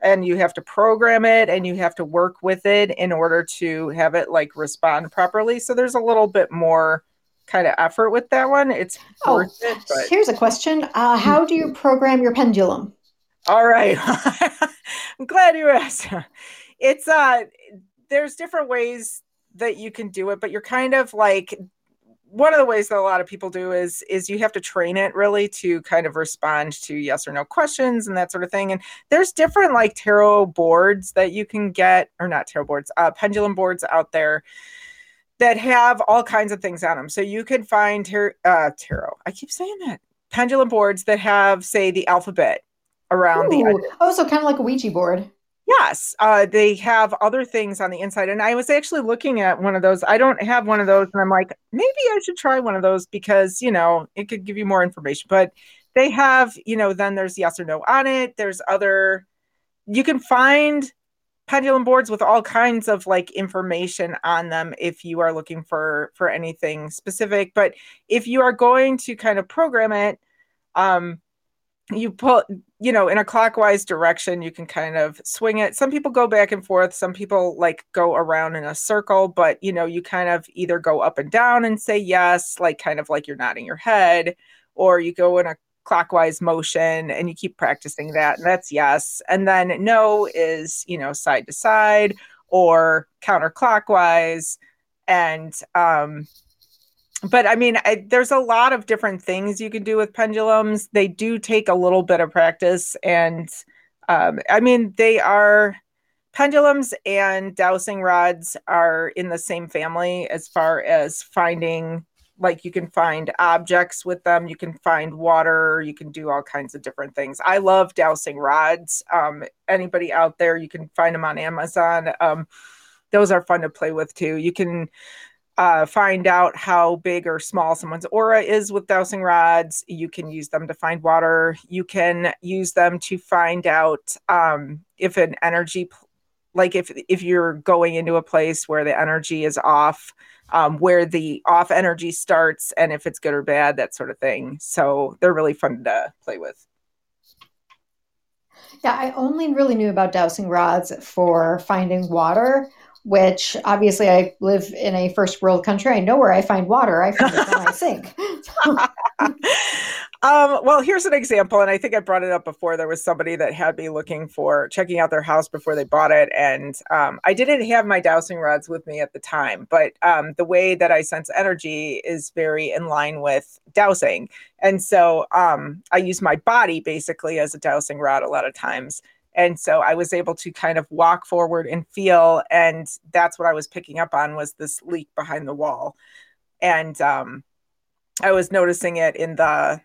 and you have to program it and you have to work with it in order to have it like respond properly. So there's a little bit more kind of effort with that one. It's oh, it, but... here's a question: uh, How do you program your pendulum? All right. I'm glad you asked. It's uh there's different ways that you can do it, but you're kind of like one of the ways that a lot of people do is is you have to train it really to kind of respond to yes or no questions and that sort of thing. And there's different like tarot boards that you can get, or not tarot boards, uh, pendulum boards out there that have all kinds of things on them. So you can find tar- uh, tarot. I keep saying that pendulum boards that have, say, the alphabet around Ooh. the edges. Oh, so kind of like a Ouija board. Yes, uh, they have other things on the inside. And I was actually looking at one of those. I don't have one of those. And I'm like, maybe I should try one of those because, you know, it could give you more information. But they have, you know, then there's yes or no on it. There's other, you can find pendulum boards with all kinds of like information on them if you are looking for for anything specific but if you are going to kind of program it um you pull you know in a clockwise direction you can kind of swing it. Some people go back and forth some people like go around in a circle but you know you kind of either go up and down and say yes like kind of like you're nodding your head or you go in a clockwise motion and you keep practicing that and that's yes. And then no is you know side to side or counterclockwise and um but I mean, I, there's a lot of different things you can do with pendulums. They do take a little bit of practice, and um, I mean, they are pendulums and dowsing rods are in the same family as far as finding like you can find objects with them you can find water you can do all kinds of different things. I love dowsing rods. Um, anybody out there you can find them on amazon. Um, those are fun to play with too. You can uh, find out how big or small someone's aura is with dowsing rods you can use them to find water you can use them to find out um, if an energy like if if you're going into a place where the energy is off um, where the off energy starts and if it's good or bad, that sort of thing. So they're really fun to play with. Yeah, I only really knew about dowsing rods for finding water, which obviously I live in a first world country. I know where I find water. I find it when I sink. Um, well, here's an example, and I think I brought it up before. There was somebody that had me looking for checking out their house before they bought it, and um, I didn't have my dowsing rods with me at the time. But um, the way that I sense energy is very in line with dowsing, and so um, I use my body basically as a dowsing rod a lot of times. And so I was able to kind of walk forward and feel, and that's what I was picking up on was this leak behind the wall, and um, I was noticing it in the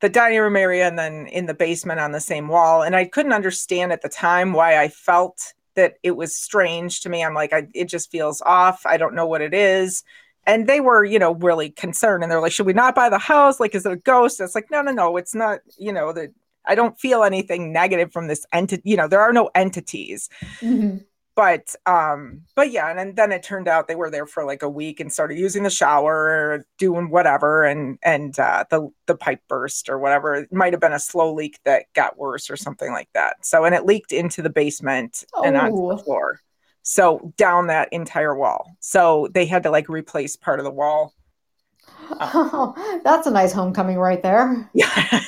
the dining room area and then in the basement on the same wall. And I couldn't understand at the time why I felt that it was strange to me. I'm like, I, it just feels off. I don't know what it is. And they were, you know, really concerned. And they're like, should we not buy the house? Like, is it a ghost? It's like, no, no, no. It's not, you know, that I don't feel anything negative from this entity. You know, there are no entities. Mm-hmm but um but yeah and, and then it turned out they were there for like a week and started using the shower doing whatever and and uh the the pipe burst or whatever it might have been a slow leak that got worse or something like that so and it leaked into the basement oh. and onto the oh. floor so down that entire wall so they had to like replace part of the wall Oh, that's a nice homecoming right there. Yeah.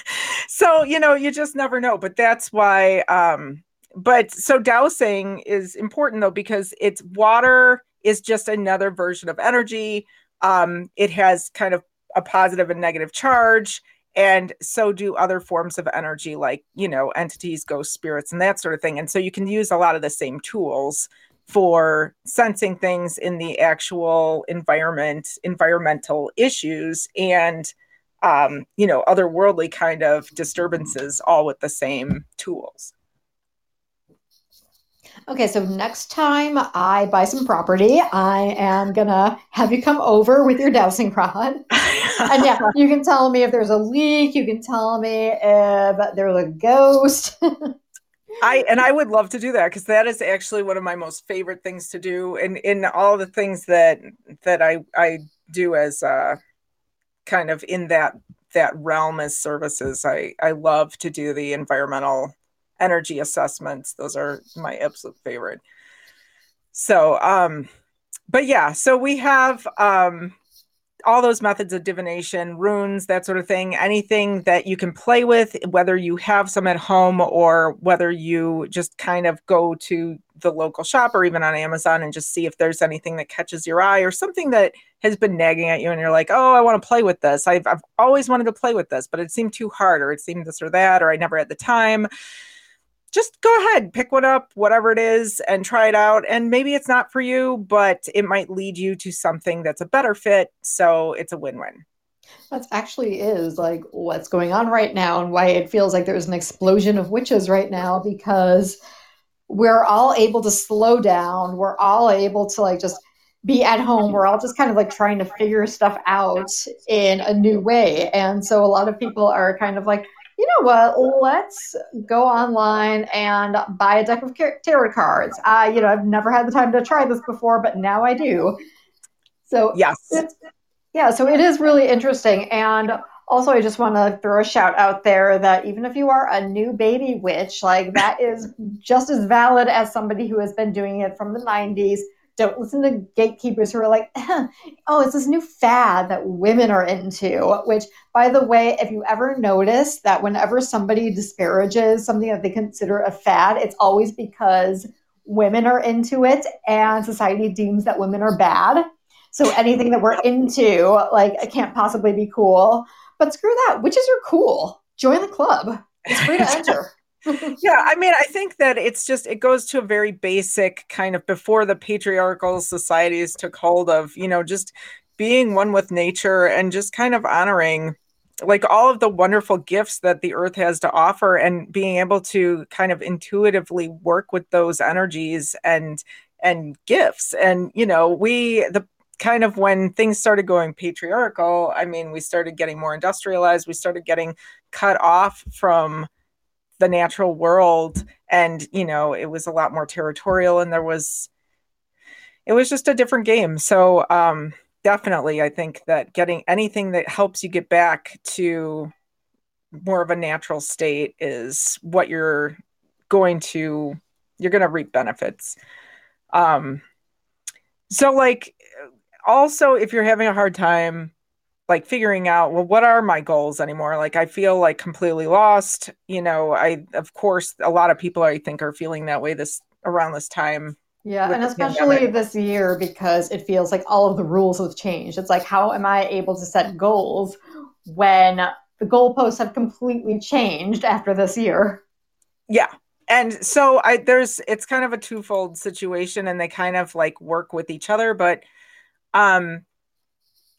So, you know, you just never know. But that's why um but so dowsing is important though because it's water is just another version of energy. Um, it has kind of a positive and negative charge, and so do other forms of energy, like you know entities, ghost spirits, and that sort of thing. And so you can use a lot of the same tools for sensing things in the actual environment, environmental issues, and um, you know otherworldly kind of disturbances, all with the same tools. Okay, so next time I buy some property, I am gonna have you come over with your dowsing rod. and yeah, you can tell me if there's a leak, you can tell me if there's a ghost. I and I would love to do that because that is actually one of my most favorite things to do in in all the things that that I I do as uh kind of in that that realm as services. I I love to do the environmental energy assessments. Those are my absolute favorite. So, um, but yeah, so we have um, all those methods of divination, runes, that sort of thing, anything that you can play with, whether you have some at home or whether you just kind of go to the local shop or even on Amazon and just see if there's anything that catches your eye or something that has been nagging at you and you're like, oh, I want to play with this. I've, I've always wanted to play with this, but it seemed too hard or it seemed this or that, or I never had the time just go ahead, pick one up, whatever it is, and try it out. And maybe it's not for you, but it might lead you to something that's a better fit. So it's a win win. That actually is like what's going on right now, and why it feels like there's an explosion of witches right now because we're all able to slow down. We're all able to like just be at home. We're all just kind of like trying to figure stuff out in a new way. And so a lot of people are kind of like, you know what? Let's go online and buy a deck of tarot cards. I, you know, I've never had the time to try this before, but now I do. So yes, yeah. So it is really interesting, and also I just want to throw a shout out there that even if you are a new baby witch, like that is just as valid as somebody who has been doing it from the '90s don't listen to gatekeepers who are like, oh, it's this new fad that women are into. Which, by the way, if you ever notice that whenever somebody disparages something that they consider a fad, it's always because women are into it and society deems that women are bad. So anything that we're into, like, it can't possibly be cool. But screw that. Witches are cool. Join the club. It's free to enter yeah, I mean, I think that it's just it goes to a very basic kind of before the patriarchal societies took hold of, you know, just being one with nature and just kind of honoring like all of the wonderful gifts that the earth has to offer and being able to kind of intuitively work with those energies and and gifts. And you know we the kind of when things started going patriarchal i mean we started getting more industrialized. We started getting cut off from the natural world and you know it was a lot more territorial and there was it was just a different game. So um definitely i think that getting anything that helps you get back to more of a natural state is what you're going to you're going to reap benefits. Um so like also if you're having a hard time like figuring out well what are my goals anymore? Like i feel like completely lost you know i of course a lot of people i think are feeling that way this around this time yeah and especially pandemic. this year because it feels like all of the rules have changed. It's like how am i able to set goals when the goalposts have completely changed after this year? Yeah and so i there's it's kind of a twofold situation and they kind of like work with each other but um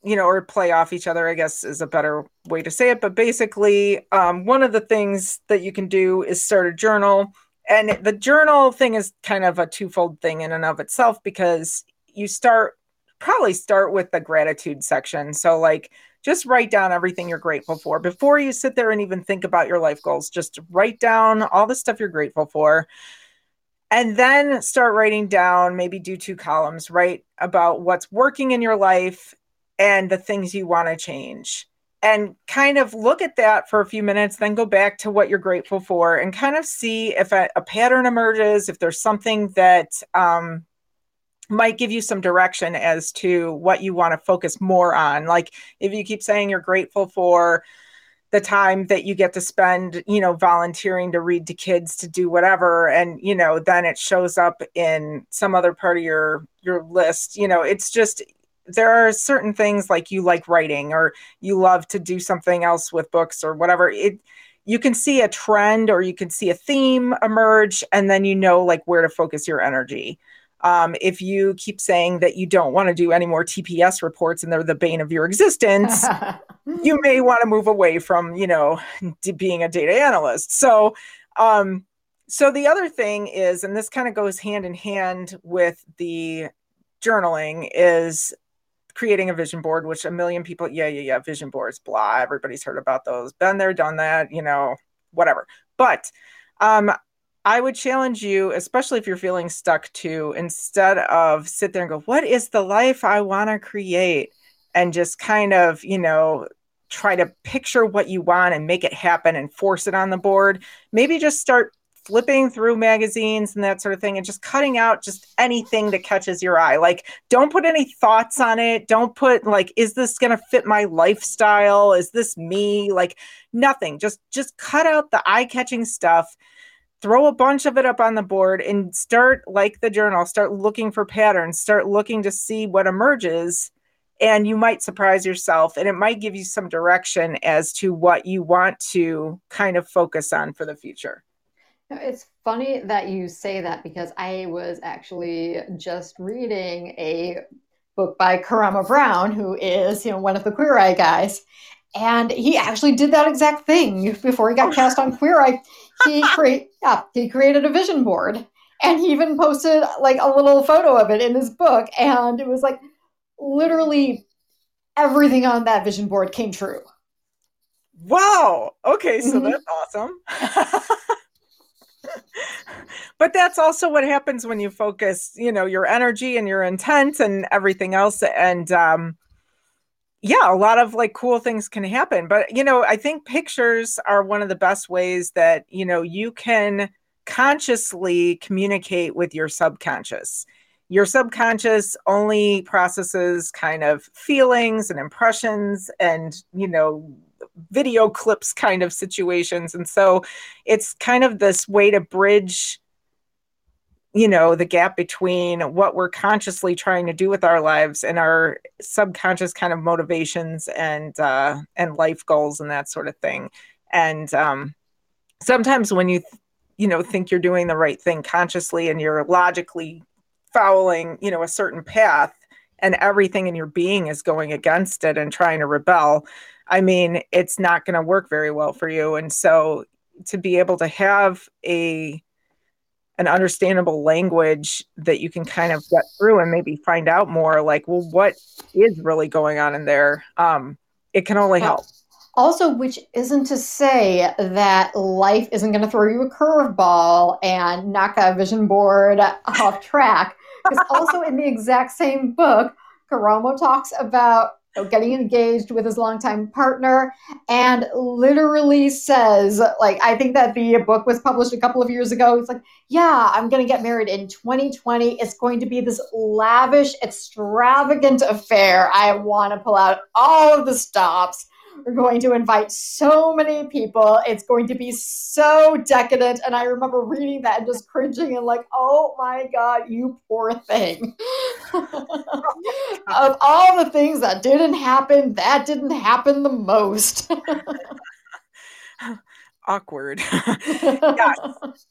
you know or play off each other i guess is a better way to say it. But basically um, one of the things that you can do is start a journal. And the journal thing is kind of a twofold thing in and of itself because you start probably start with the gratitude section. So like just write down everything you're grateful for before you sit there and even think about your life goals. Just write down all the stuff you're grateful for and then start writing down maybe do two columns write about what's working in your life and the things you want to change and kind of look at that for a few minutes then go back to what you're grateful for and kind of see if a, a pattern emerges if there's something that um, might give you some direction as to what you want to focus more on like if you keep saying you're grateful for the time that you get to spend, you know, volunteering to read to kids to do whatever and you know, then it shows up in some other part of your your list. You know, it's just there are certain things like you like writing or you love to do something else with books or whatever. It you can see a trend or you can see a theme emerge and then you know like where to focus your energy. Um, if you keep saying that you don't want to do any more TPS reports and they're the bane of your existence, you may want to move away from, you know, being a data analyst. So, um, so the other thing is, and this kind of goes hand in hand with the journaling, is creating a vision board, which a million people, yeah, yeah, yeah, vision boards, blah, everybody's heard about those, been there, done that, you know, whatever. But um, I would challenge you, especially if you're feeling stuck to, instead of sit there and go, what is the life I want to create? And just kind of, you know, try to picture what you want and make it happen and force it on the board. Maybe just start flipping through magazines and that sort of thing and just cutting out just anything that catches your eye. Like, don't put any thoughts on it. Don't put, like, is this going to fit my lifestyle? Is this me? Like, nothing. Just, just cut out the eye catching stuff throw a bunch of it up on the board and start like the journal start looking for patterns start looking to see what emerges and you might surprise yourself and it might give you some direction as to what you want to kind of focus on for the future it's funny that you say that because i was actually just reading a book by Karamo Brown who is you know one of the queer eye guys. And he actually did that exact thing before he got cast on queer eye. He create yeah he created a vision board. And he even posted like a little photo of it in his book. And it was like literally everything on that vision board came true. Wow. Okay so mm-hmm. that's awesome but that's also what happens when you focus you know your energy and your intent and everything else and um yeah, a lot of like cool things can happen. But, you know, I think pictures are one of the best ways that, you know, you can consciously communicate with your subconscious. Your subconscious only processes kind of feelings and impressions and, you know, video clips kind of situations. And so it's kind of this way to bridge you know the gap between what we're consciously trying to do with our lives and our subconscious kind of motivations and uh, and life goals and that sort of thing and um, sometimes when you you know think you're doing the right thing consciously and you're logically following you know a certain path and everything in your being is going against it and trying to rebel, I mean, it's not going to work very well for you. And so to be able to have a an understandable language that you can kind of get through and maybe find out more like well what is really going on in there? Um it can only help. also which isn't to say that life isn't going to throw you a curveball and knock a vision board off track because also in the exact same book Karamo talks about getting engaged with his longtime partner and literally says like i think that the book was published a couple of years ago. It's like yeah i'm going to get married in 2020 it's going to be this lavish extravagant affair. I want to pull out all of the stops we're going to invite so many people. It's going to be so decadent. And I remember reading that and just cringing and like, oh my God, you poor thing. of all the things that didn't happen, that didn't happen the most. awkward. yeah.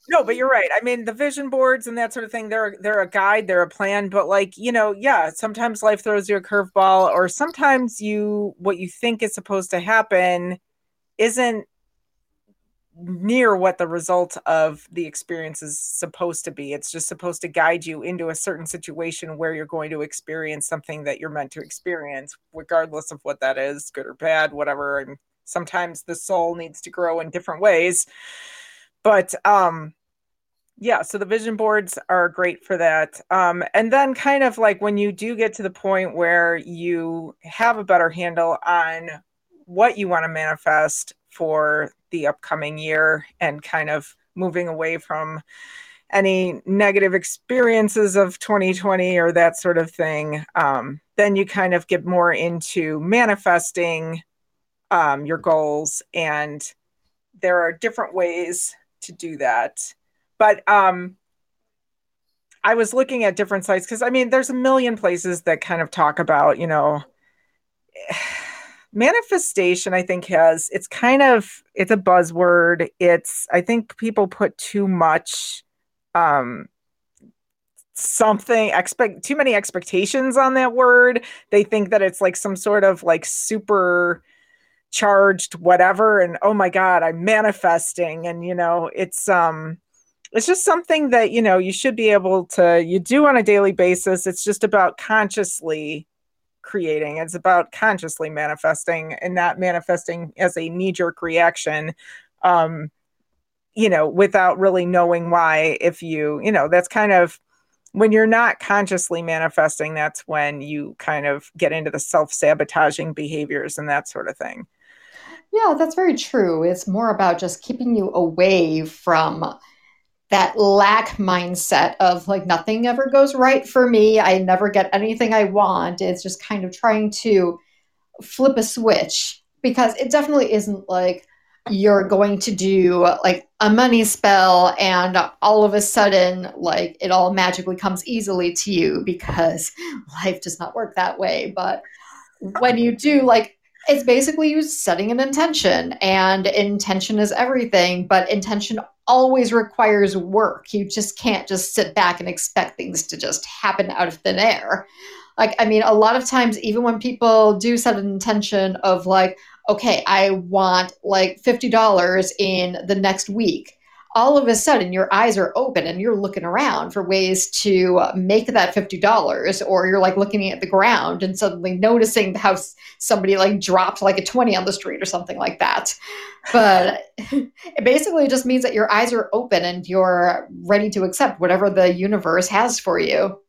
No, but you're right. I mean, the vision boards and that sort of thing, they're they're a guide, they're a plan, but like, you know, yeah, sometimes life throws you a curveball or sometimes you what you think is supposed to happen isn't near what the result of the experience is supposed to be. It's just supposed to guide you into a certain situation where you're going to experience something that you're meant to experience, regardless of what that is, good or bad, whatever. I'm sometimes the soul needs to grow in different ways. But um yeah so the vision boards are great for that. Um and then kind of like when you do get to the point where you have a better handle on what you want to manifest for the upcoming year and kind of moving away from any negative experiences of 2020 or that sort of thing um, then you kind of get more into manifesting um, your goals and there are different ways to do that. But um, i was looking at different sites because i mean there's a million places that kind of talk about you know manifestation i think has it's kind of it's a buzzword. It's i think people put too much um something expect too many expectations on that word. They think that it's like some sort of like super charged whatever and oh my god i'm manifesting. And you know it's um it's just something that you know you should be able to you do on a daily basis. It's just about consciously creating. It's about consciously manifesting and not manifesting as a knee jerk reaction um you know without really knowing why if you you know that's kind of when you're not consciously manifesting that's when you kind of get into the self-sabotaging behaviors and that sort of thing yeah, that's very true. It's more about just keeping you away from that lack mindset of like nothing ever goes right for me. I never get anything I want. It's just kind of trying to flip a switch because it definitely isn't like you're going to do like a money spell and all of a sudden like it all magically comes easily to you because life does not work that way but when you do like it's basically you setting an intention and intention is everything but intention always requires work. You just can't just sit back and expect things to just happen out of thin air. Like i mean a lot of times even when people do set an intention of like okay i want like $50 in the next week all of a sudden your eyes are open and you're looking around for ways to uh, make that $50 or you're like looking at the ground and suddenly noticing how somebody like dropped like a 20 on the street or something like that. But it basically just means that your eyes are open and you're ready to accept whatever the universe has for you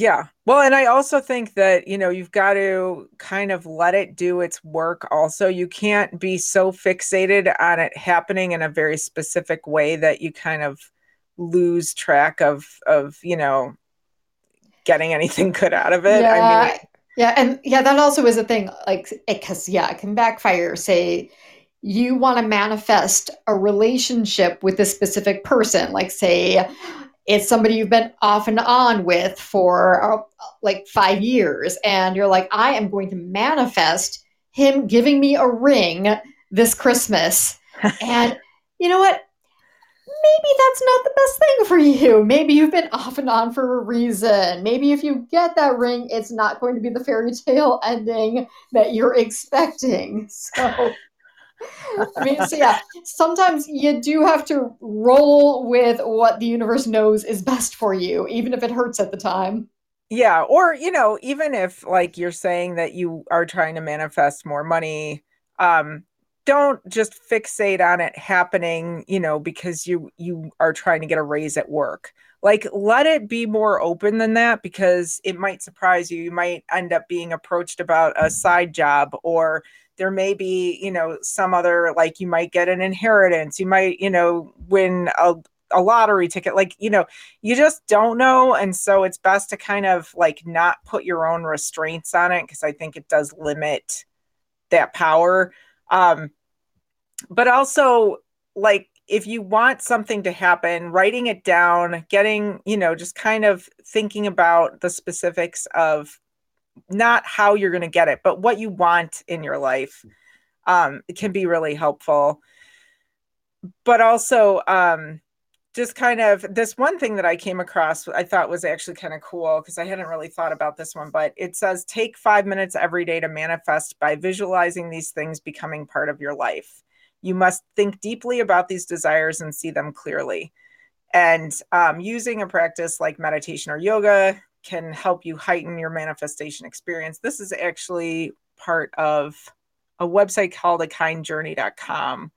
yeah. Well, and I also think that, you know, you've got to kind of let it do its work also. You can't be so fixated on it happening in a very specific way that you kind of lose track of of, you know, getting anything good out of it. Yeah. I mean, yeah, and yeah, that also is a thing like it cuz yeah, it can backfire say you want to manifest a relationship with a specific person, like say it's somebody you've been off and on with for uh, like five years and you're like i am going to manifest him giving me a ring this christmas and you know what maybe that's not the best thing for you. Maybe you've been off and on for a reason. Maybe if you get that ring, it's not going to be the fairy tale ending that you're expecting. So I mean, so yeah, sometimes you do have to roll with what the universe knows is best for you, even if it hurts at the time. Yeah, or you know, even if like you're saying that you are trying to manifest more money, um, don't just fixate on it happening, you know, because you you are trying to get a raise at work. Like let it be more open than that because it might surprise you. You might end up being approached about a side job or there may be you know some other like you might get an inheritance. You might you know win a, a lottery ticket. Like you know you just don't know. And so it's best to kind of like not put your own restraints on it because i think it does limit that power. Um but also like if you want something to happen writing it down getting you know just kind of thinking about the specifics of not how you're going to get it, but what you want in your life um, it can be really helpful. But also, um, just kind of this one thing that I came across, I thought was actually kind of cool because I hadn't really thought about this one, but it says take five minutes every day to manifest by visualizing these things becoming part of your life. You must think deeply about these desires and see them clearly. And um, using a practice like meditation or yoga can help you heighten your manifestation experience. This is actually part of a website called akindjourney.com.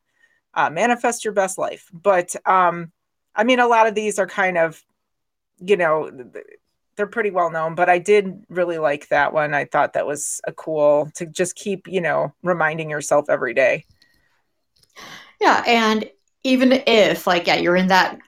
Uh, manifest your best life. But um, I mean, a lot of these are kind of, you know, they're pretty well known, but I did really like that one. I thought that was a cool to just keep, you know, reminding yourself every day. Yeah. And even if, like, yeah, you're in that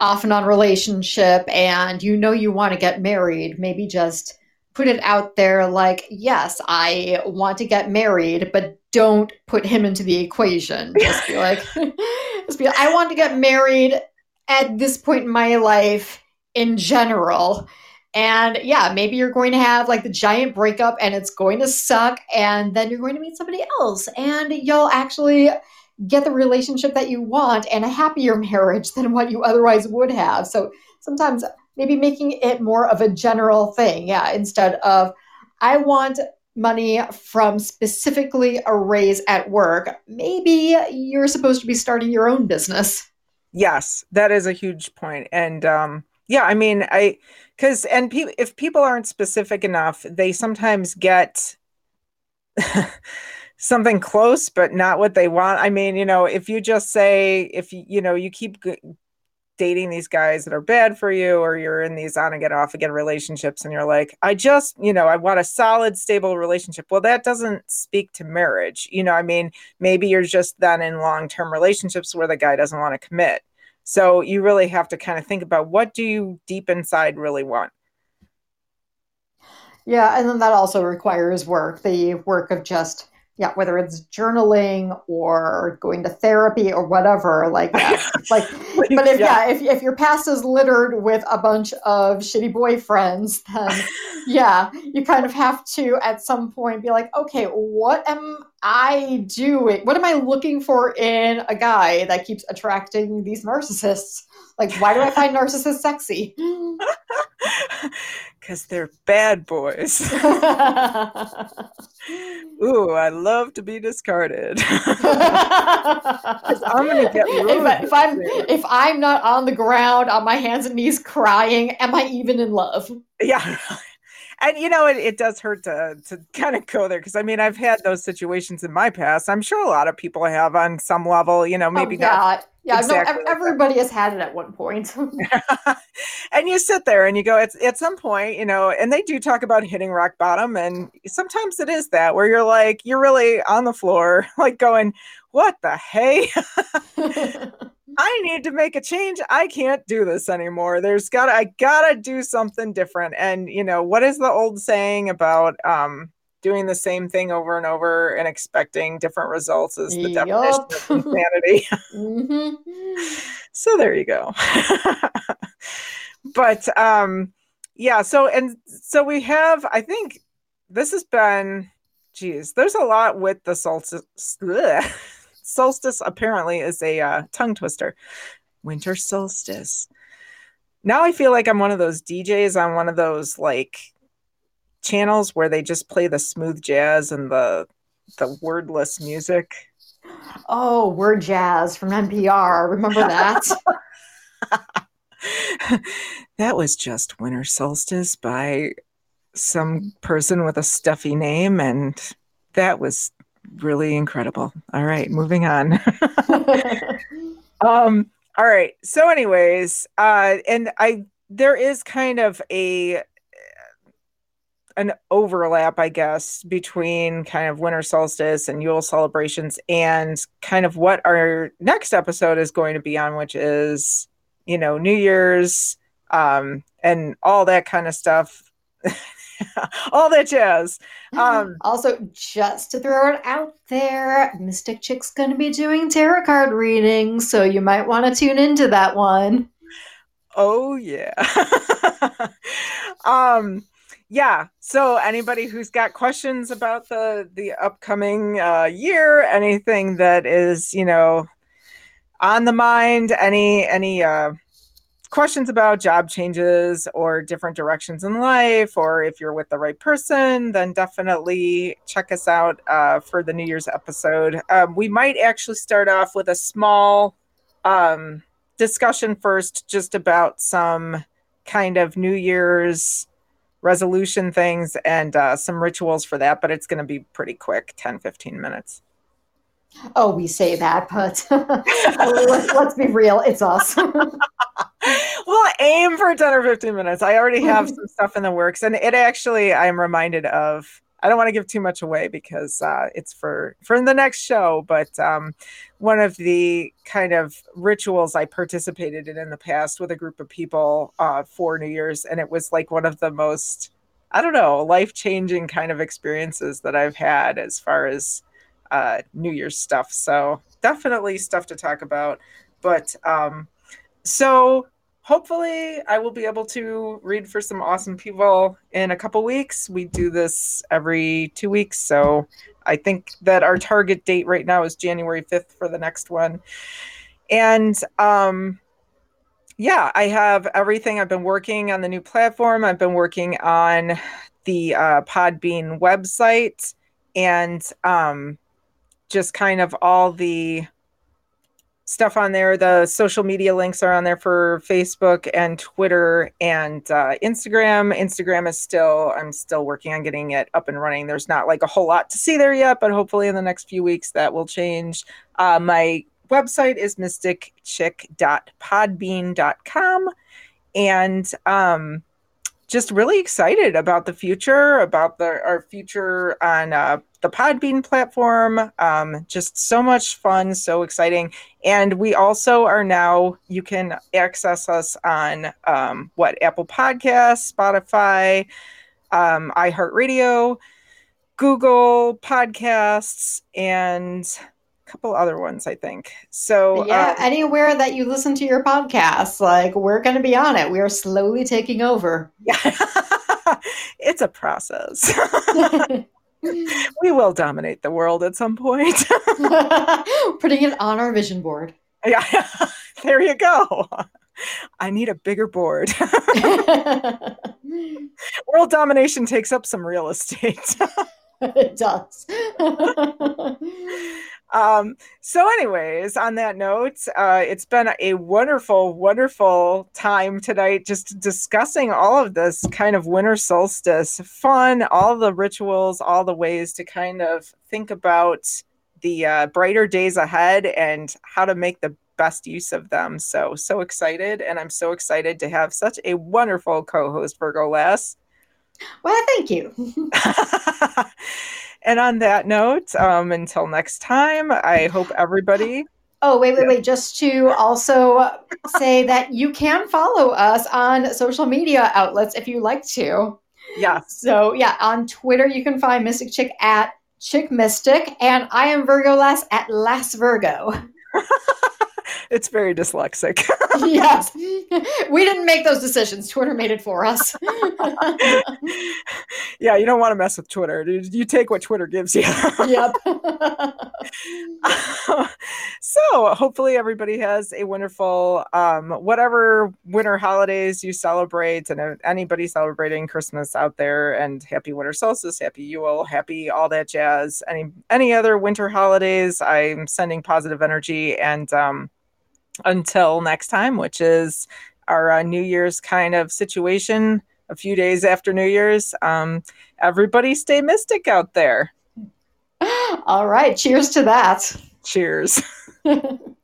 off and on relationship and you know you want to get married, maybe just put it out there like, yes, I want to get married, but don't put him into the equation. Just be like, just be like, I want to get married at this point in my life in general. And yeah, maybe you're going to have like the giant breakup and it's going to suck. And then you're going to meet somebody else and you'll actually get the relationship that you want and a happier marriage than what you otherwise would have. So sometimes maybe making it more of a general thing, yeah, instead of I want money from specifically a raise at work, maybe you're supposed to be starting your own business. Yes, that is a huge point. And um yeah, I mean, I cuz and pe- if people aren't specific enough, they sometimes get something close but not what they want. I mean you know if you just say if you you know you keep dating these guys that are bad for you or you're in these on and get off again relationships and you're like i just you know i want a solid stable relationship. Well that doesn't speak to marriage. You know i mean maybe you're just then in long-term relationships where the guy doesn't want to commit. So you really have to kind of think about what do you deep inside really want? Yeah and then that also requires work the work of just yeah, whether it's journaling or going to therapy or whatever, like that. like, but if yeah. yeah, if if your past is littered with a bunch of shitty boyfriends, then yeah, you kind of have to at some point be like, okay, what am I doing? What am I looking for in a guy that keeps attracting these narcissists? Like, why do I find narcissists sexy? Because they're bad boys. Ooh, I love to be discarded. I'm gonna get If, if I'm if I'm not on the ground on my hands and knees crying, am I even in love? Yeah and you know it, it does hurt to to kind of go there because i mean i've had those situations in my past i'm sure a lot of people have on some level you know oh, maybe oh, yeah. not yeah exactly no, everybody has had it at one point. point and you sit there and you go it's at some point you know and they do talk about hitting rock bottom and sometimes it is that where you're like you're really on the floor like going what the hey I need to make a change. I can't do this anymore. There's got I gotta do something different. And you know, what is the old saying about um doing the same thing over and over and expecting different results is the yep. definition of insanity. mm-hmm. so there you go. but um yeah, so and so we have I think this has been geez, there's a lot with the solstice solstice apparently is a uh, tongue twister. winter solstice. Now I feel like I'm one of those DJs on one of those like channels where they just play the smooth jazz and the the wordless music. Oh, word jazz from NPR. Remember that? that was just winter solstice by some person with a stuffy name and that was really incredible. All right, moving on. um all right. So anyways, uh and I there is kind of a an overlap, I guess, between kind of winter solstice and Yule celebrations and kind of what our next episode is going to be on, which is, you know, New Year's um, and all that kind of stuff. all that jazz. Um, also, just to throw it out there, Mystic Chick's going to be doing tarot card readings, so you might want to tune into that one. Oh yeah. um yeah so anybody who's got questions about the the upcoming uh, year anything that is you know on the mind any any uh, questions about job changes or different directions in life or if you're with the right person then definitely check us out uh, for the new year's episode um, we might actually start off with a small um, discussion first just about some kind of new year's resolution things and uh, some rituals for that, but it's going to be pretty quick 10, 15 minutes. Oh, we say that, but let's, let's, be real. It's us. we'll aim for 10 or 15 minutes. I already have some stuff in the works, and it actually, I'm reminded of I don't want to give too much away because uh, it's for for the next show. But um, one of the kind of rituals I participated in in the past with a group of people uh, for New Year's, and it was like one of the most I don't know life changing kind of experiences that I've had as far as uh, New Year's stuff. So definitely stuff to talk about. But um, so hopefully I will be able to read for some awesome people in a couple weeks. We do this every two weeks. So I think that our target date right now is January 5th for the next one. And um, yeah, I have everything. I've been working on the new platform, I've been working on the uh, Podbean website and um, just kind of all the stuff on there. The social media links are on there for Facebook and Twitter and uh, Instagram. Instagram is still, I'm still working on getting it up and running. There's not like a whole lot to see there yet, but hopefully in the next few weeks that will change. Uh, my website is mysticchick.podbean.com. And um, just really excited about the future, about the our future on uh, the Podbean platform. Um, just so much fun, so exciting. And we also are now, you can access us on um, what, Apple Podcasts, Spotify, um, iHeartRadio, Google Podcasts, and couple other ones, I think. So, yeah, um, anywhere that you listen to your podcast, like we're going to be on it. We are slowly taking over. Yeah, it's a process. we will dominate the world at some point. Putting it on our vision board. Yeah, there you go. I need a bigger board. world domination takes up some real estate. it does. Um, so, anyways, on that note, uh, it's been a wonderful, wonderful time tonight just discussing all of this kind of winter solstice fun, all the rituals, all the ways to kind of think about the uh, brighter days ahead and how to make the best use of them. So, so excited. And I'm so excited to have such a wonderful co host, Virgo Lass. Well, thank you. And on that note, um, until next time, I hope everybody. Oh, wait, wait, wait. Just to also say that you can follow us on social media outlets if you like to. Yeah. So, yeah, on Twitter, you can find Mystic Chick at Chick Mystic, and I am Virgo Lass at Lass Virgo. it's very dyslexic. yes. We didn't make those decisions. Twitter made it for us. yeah, you don't want to mess with Twitter. You take what Twitter gives you. yep. so hopefully everybody has a wonderful um, whatever winter holidays you celebrate and anybody celebrating christmas out there and happy winter solstice happy yule happy all that jazz any any other winter holidays i'm sending positive energy and um, until next time which is our uh, new year's kind of situation a few days after new year's. Um, everybody stay mystic out there. All right. Cheers to that. Cheers